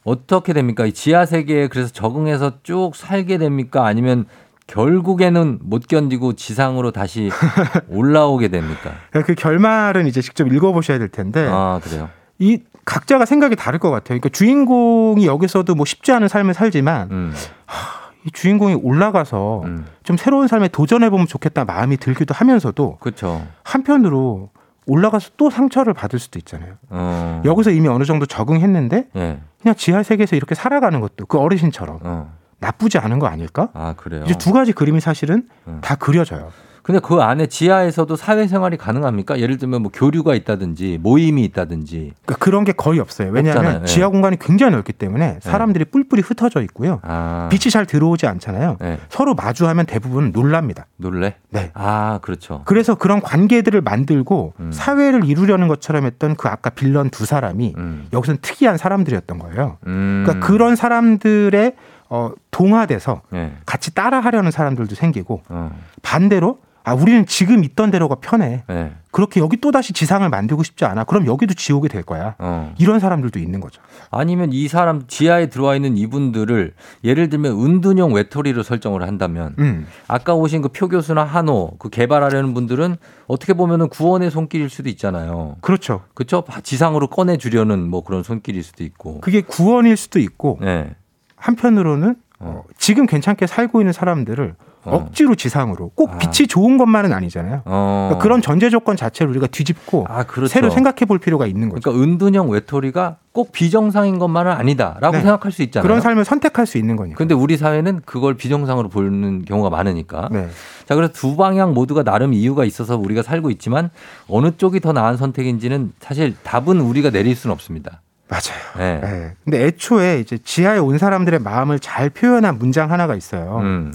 어떻게 됩니까? 이 지하 세계에 그래서 적응해서 쭉 살게 됩니까? 아니면 결국에는 못 견디고 지상으로 다시 올라오게 됩니까? 그 결말은 이제 직접 읽어보셔야 될 텐데 아, 그래요. 이 각자가 생각이 다를 것 같아요. 그러니까 주인공이 여기서도 뭐 쉽지 않은 삶을 살지만 음. 하, 이 주인공이 올라가서 좀 새로운 삶에 도전해 보면 좋겠다 마음이 들기도 하면서도 그렇죠. 한편으로 올라가서 또 상처를 받을 수도 있잖아요. 어. 여기서 이미 어느 정도 적응했는데 예. 그냥 지하 세계에서 이렇게 살아가는 것도 그 어르신처럼 나쁘지 않은 거 아닐까? 아, 그래요. 이제 두 가지 그림이 사실은 다 그려져요. 근데 그 안에 지하에서도 사회생활이 가능합니까? 예를 들면 뭐 교류가 있다든지 모임이 있다든지. 그러니까 그런 게 거의 없어요. 왜냐하면 없잖아요. 예. 지하 공간이 굉장히 넓기 때문에 사람들이 뿔뿔이 흩어져 있고요. 아. 빛이 잘 들어오지 않잖아요. 네. 서로 마주하면 대부분 놀랍니다. 놀래? 네. 아, 그렇죠. 그래서 그런 관계들을 만들고 음. 사회를 이루려는 것처럼 했던 그 아까 빌런 두 사람이 여기서는 특이한 사람들이었던 거예요. 음. 그러니까 그런 사람들의 어, 동화돼서 예. 같이 따라하려는 사람들도 생기고 어. 반대로 아 우리는 지금 있던 대로가 편해. 예. 그렇게 여기 또 다시 지상을 만들고 싶지 않아. 그럼 여기도 지옥이 될 거야. 어. 이런 사람들도 있는 거죠. 아니면 이 사람 지하에 들어와 있는 이분들을 예를 들면 은둔형 외톨이로 설정을 한다면 음. 아까 오신 그 표 교수나 한호 그 개발하려는 분들은 어떻게 보면은 구원의 손길일 수도 있잖아요. 그렇죠. 그렇죠. 지상으로 꺼내 주려는 뭐 그런 손길일 수도 있고. 그게 구원일 수도 있고 네. 한편으로는 어, 지금 괜찮게 살고 있는 사람들을 억지로 지상으로 꼭 빛이 좋은 것만은 아니잖아요. 어. 그러니까 그런 전제 조건 자체를 우리가 뒤집고 그렇죠. 새로 생각해 볼 필요가 있는 거죠. 그러니까 은둔형 외톨이가 꼭 비정상인 것만은 아니다라고 네. 생각할 수 있잖아요. 그런 삶을 선택할 수 있는 거니까. 근데 우리 사회는 그걸 비정상으로 보는 경우가 많으니까. 네. 자, 그래서 두 방향 모두가 나름 이유가 있어서 우리가 살고 있지만 어느 쪽이 더 나은 선택인지는 사실 답은 우리가 내릴 수는 없습니다. 맞아요. 네. 네. 근데 애초에 이제 지하에 온 사람들의 마음을 잘 표현한 문장 하나가 있어요. 음.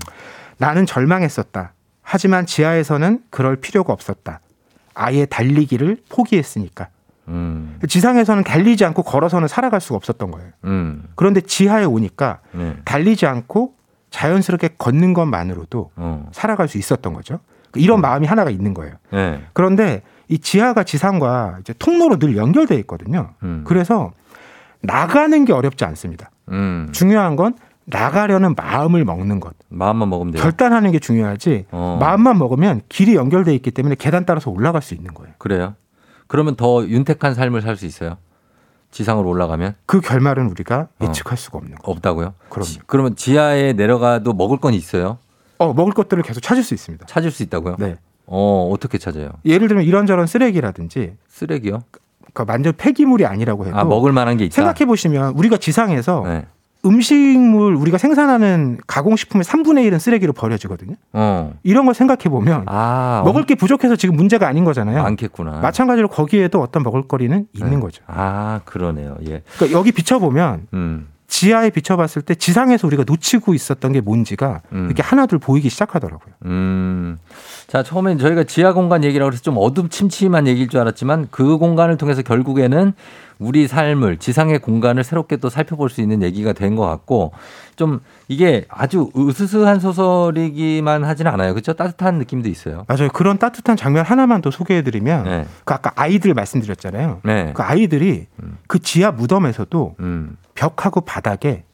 나는 절망했었다. 하지만 지하에서는 그럴 필요가 없었다. 아예 달리기를 포기했으니까. 음. 지상에서는 달리지 않고 걸어서는 살아갈 수가 없었던 거예요. 음. 그런데 지하에 오니까 네. 달리지 않고 자연스럽게 걷는 것만으로도 어. 살아갈 수 있었던 거죠. 이런 마음이 하나가 있는 거예요. 네. 그런데 이 지하가 지상과 이제 통로로 늘 연결돼 있거든요. 음. 그래서 나가는 게 어렵지 않습니다. 음. 중요한 건 나가려는 마음을 먹는 것. 마음만 먹으면 돼요. 결단하는 게 중요하지. 어. 마음만 먹으면 길이 연결돼 있기 때문에 계단 따라서 올라갈 수 있는 거예요. 그래요? 그러면 더 윤택한 삶을 살 수 있어요? 지상으로 올라가면? 그 결말은 우리가 예측할 수가 없는 거예요. 없다고요? 그럼. 그러면 지하에 내려가도 먹을 건 있어요? 어, 먹을 것들을 계속 찾을 수 있습니다. 찾을 수 있다고요? 네. 어, 어떻게 찾아요? 예를 들면 이런저런 쓰레기라든지 쓰레기요? 그러니까 완전 폐기물이 아니라고 해도 아, 먹을 만한 게 있다. 생각해 보시면 우리가 지상에서 네. 음식물 우리가 생산하는 가공식품의 3분의 1은 쓰레기로 버려지거든요. 어. 이런 걸 생각해 보면 아, 먹을 게 부족해서 지금 문제가 아닌 거잖아요. 많겠구나. 마찬가지로 거기에도 어떤 먹을거리는 있는 네. 거죠. 아, 그러네요. 예. 그러니까 여기 비춰 보면 음. 지하에 비춰봤을 때 지상에서 우리가 놓치고 있었던 게 뭔지가 음. 이렇게 하나둘 보이기 시작하더라고요. 음. 자, 처음엔 저희가 지하 공간 얘기라고 해서 좀 어둠침침한 얘기일 줄 알았지만 그 공간을 통해서 결국에는 우리 삶을 지상의 공간을 새롭게 또 살펴볼 수 있는 얘기가 된 것 같고 좀 이게 아주 으스스한 소설이기만 하지는 않아요. 그렇죠? 따뜻한 느낌도 있어요. 맞아요. 그런 따뜻한 장면 하나만 더 소개해드리면 네. 그 아까 아이들 말씀드렸잖아요. 네. 그 아이들이 그 지하 무덤에서도 음. 벽하고 바닥에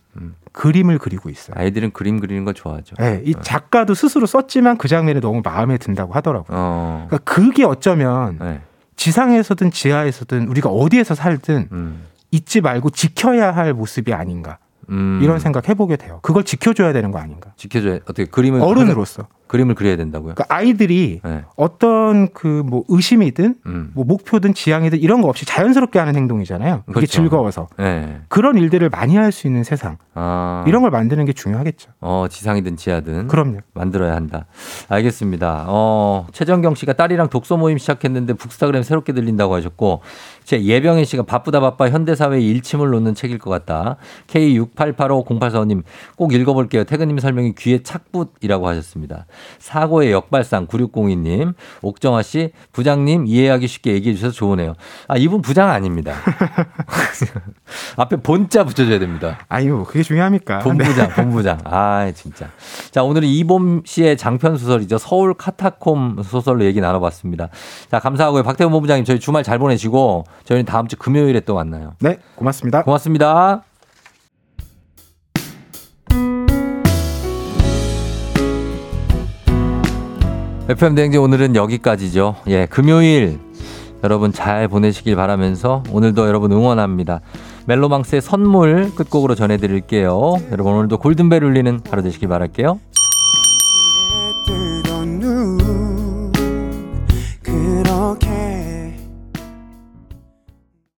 그림을 그리고 있어요. 아이들은 그림 그리는 거 좋아하죠. 네, 이 작가도 스스로 썼지만 그 장면이 너무 마음에 든다고 하더라고요. 어. 그러니까 그게 어쩌면 네. 지상에서든 지하에서든 우리가 어디에서 살든 음. 잊지 말고 지켜야 할 모습이 아닌가 음. 이런 생각 해보게 돼요. 그걸 지켜줘야 되는 거 아닌가? 지켜줘야 어떻게 그림을 어른으로서. 그림을 그려야 된다고요? 그러니까 아이들이 네. 어떤 그 뭐 의심이든 음. 뭐 목표든 지향이든 이런 거 없이 자연스럽게 하는 행동이잖아요. 그게 그렇죠. 즐거워서 네. 그런 일들을 많이 할 수 있는 세상 아. 이런 걸 만드는 게 중요하겠죠. 어, 지상이든 지하든 그럼요. 만들어야 한다. 알겠습니다. 어, 최정경 씨가 딸이랑 독서 모임 시작했는데 북스타그램 새롭게 들린다고 하셨고 제 예병현 씨가 바쁘다 바빠 현대사회의 일침을 놓는 책일 것 같다. K68850845님 꼭 읽어볼게요. 태근님 설명이 귀에 착붙이라고 하셨습니다. 사고의 역발상 9602님 옥정아 씨 부장님 이해하기 쉽게 얘기해 주셔서 좋으네요. 아 이분 부장 아닙니다. 앞에 본자 붙여줘야 됩니다. 아유 그게 중요합니까? 본부장, 본부장. 아, 진짜. 자, 오늘은 이봄 씨의 장편 소설이죠. 서울 카타콤 소설로 얘기 나눠봤습니다. 자, 감사하고요. 박태훈 본부장님, 저희 주말 잘 보내시고, 저희는 다음 주 금요일에 또 만나요. 네, 고맙습니다. 고맙습니다. FM 대행진 오늘은 여기까지죠. 예, 금요일 여러분 잘 보내시길 바라면서 오늘도 여러분 응원합니다. 멜로망스의 선물 끝곡으로 전해드릴게요. 여러분 오늘도 골든벨 울리는 하루 되시길 바랄게요.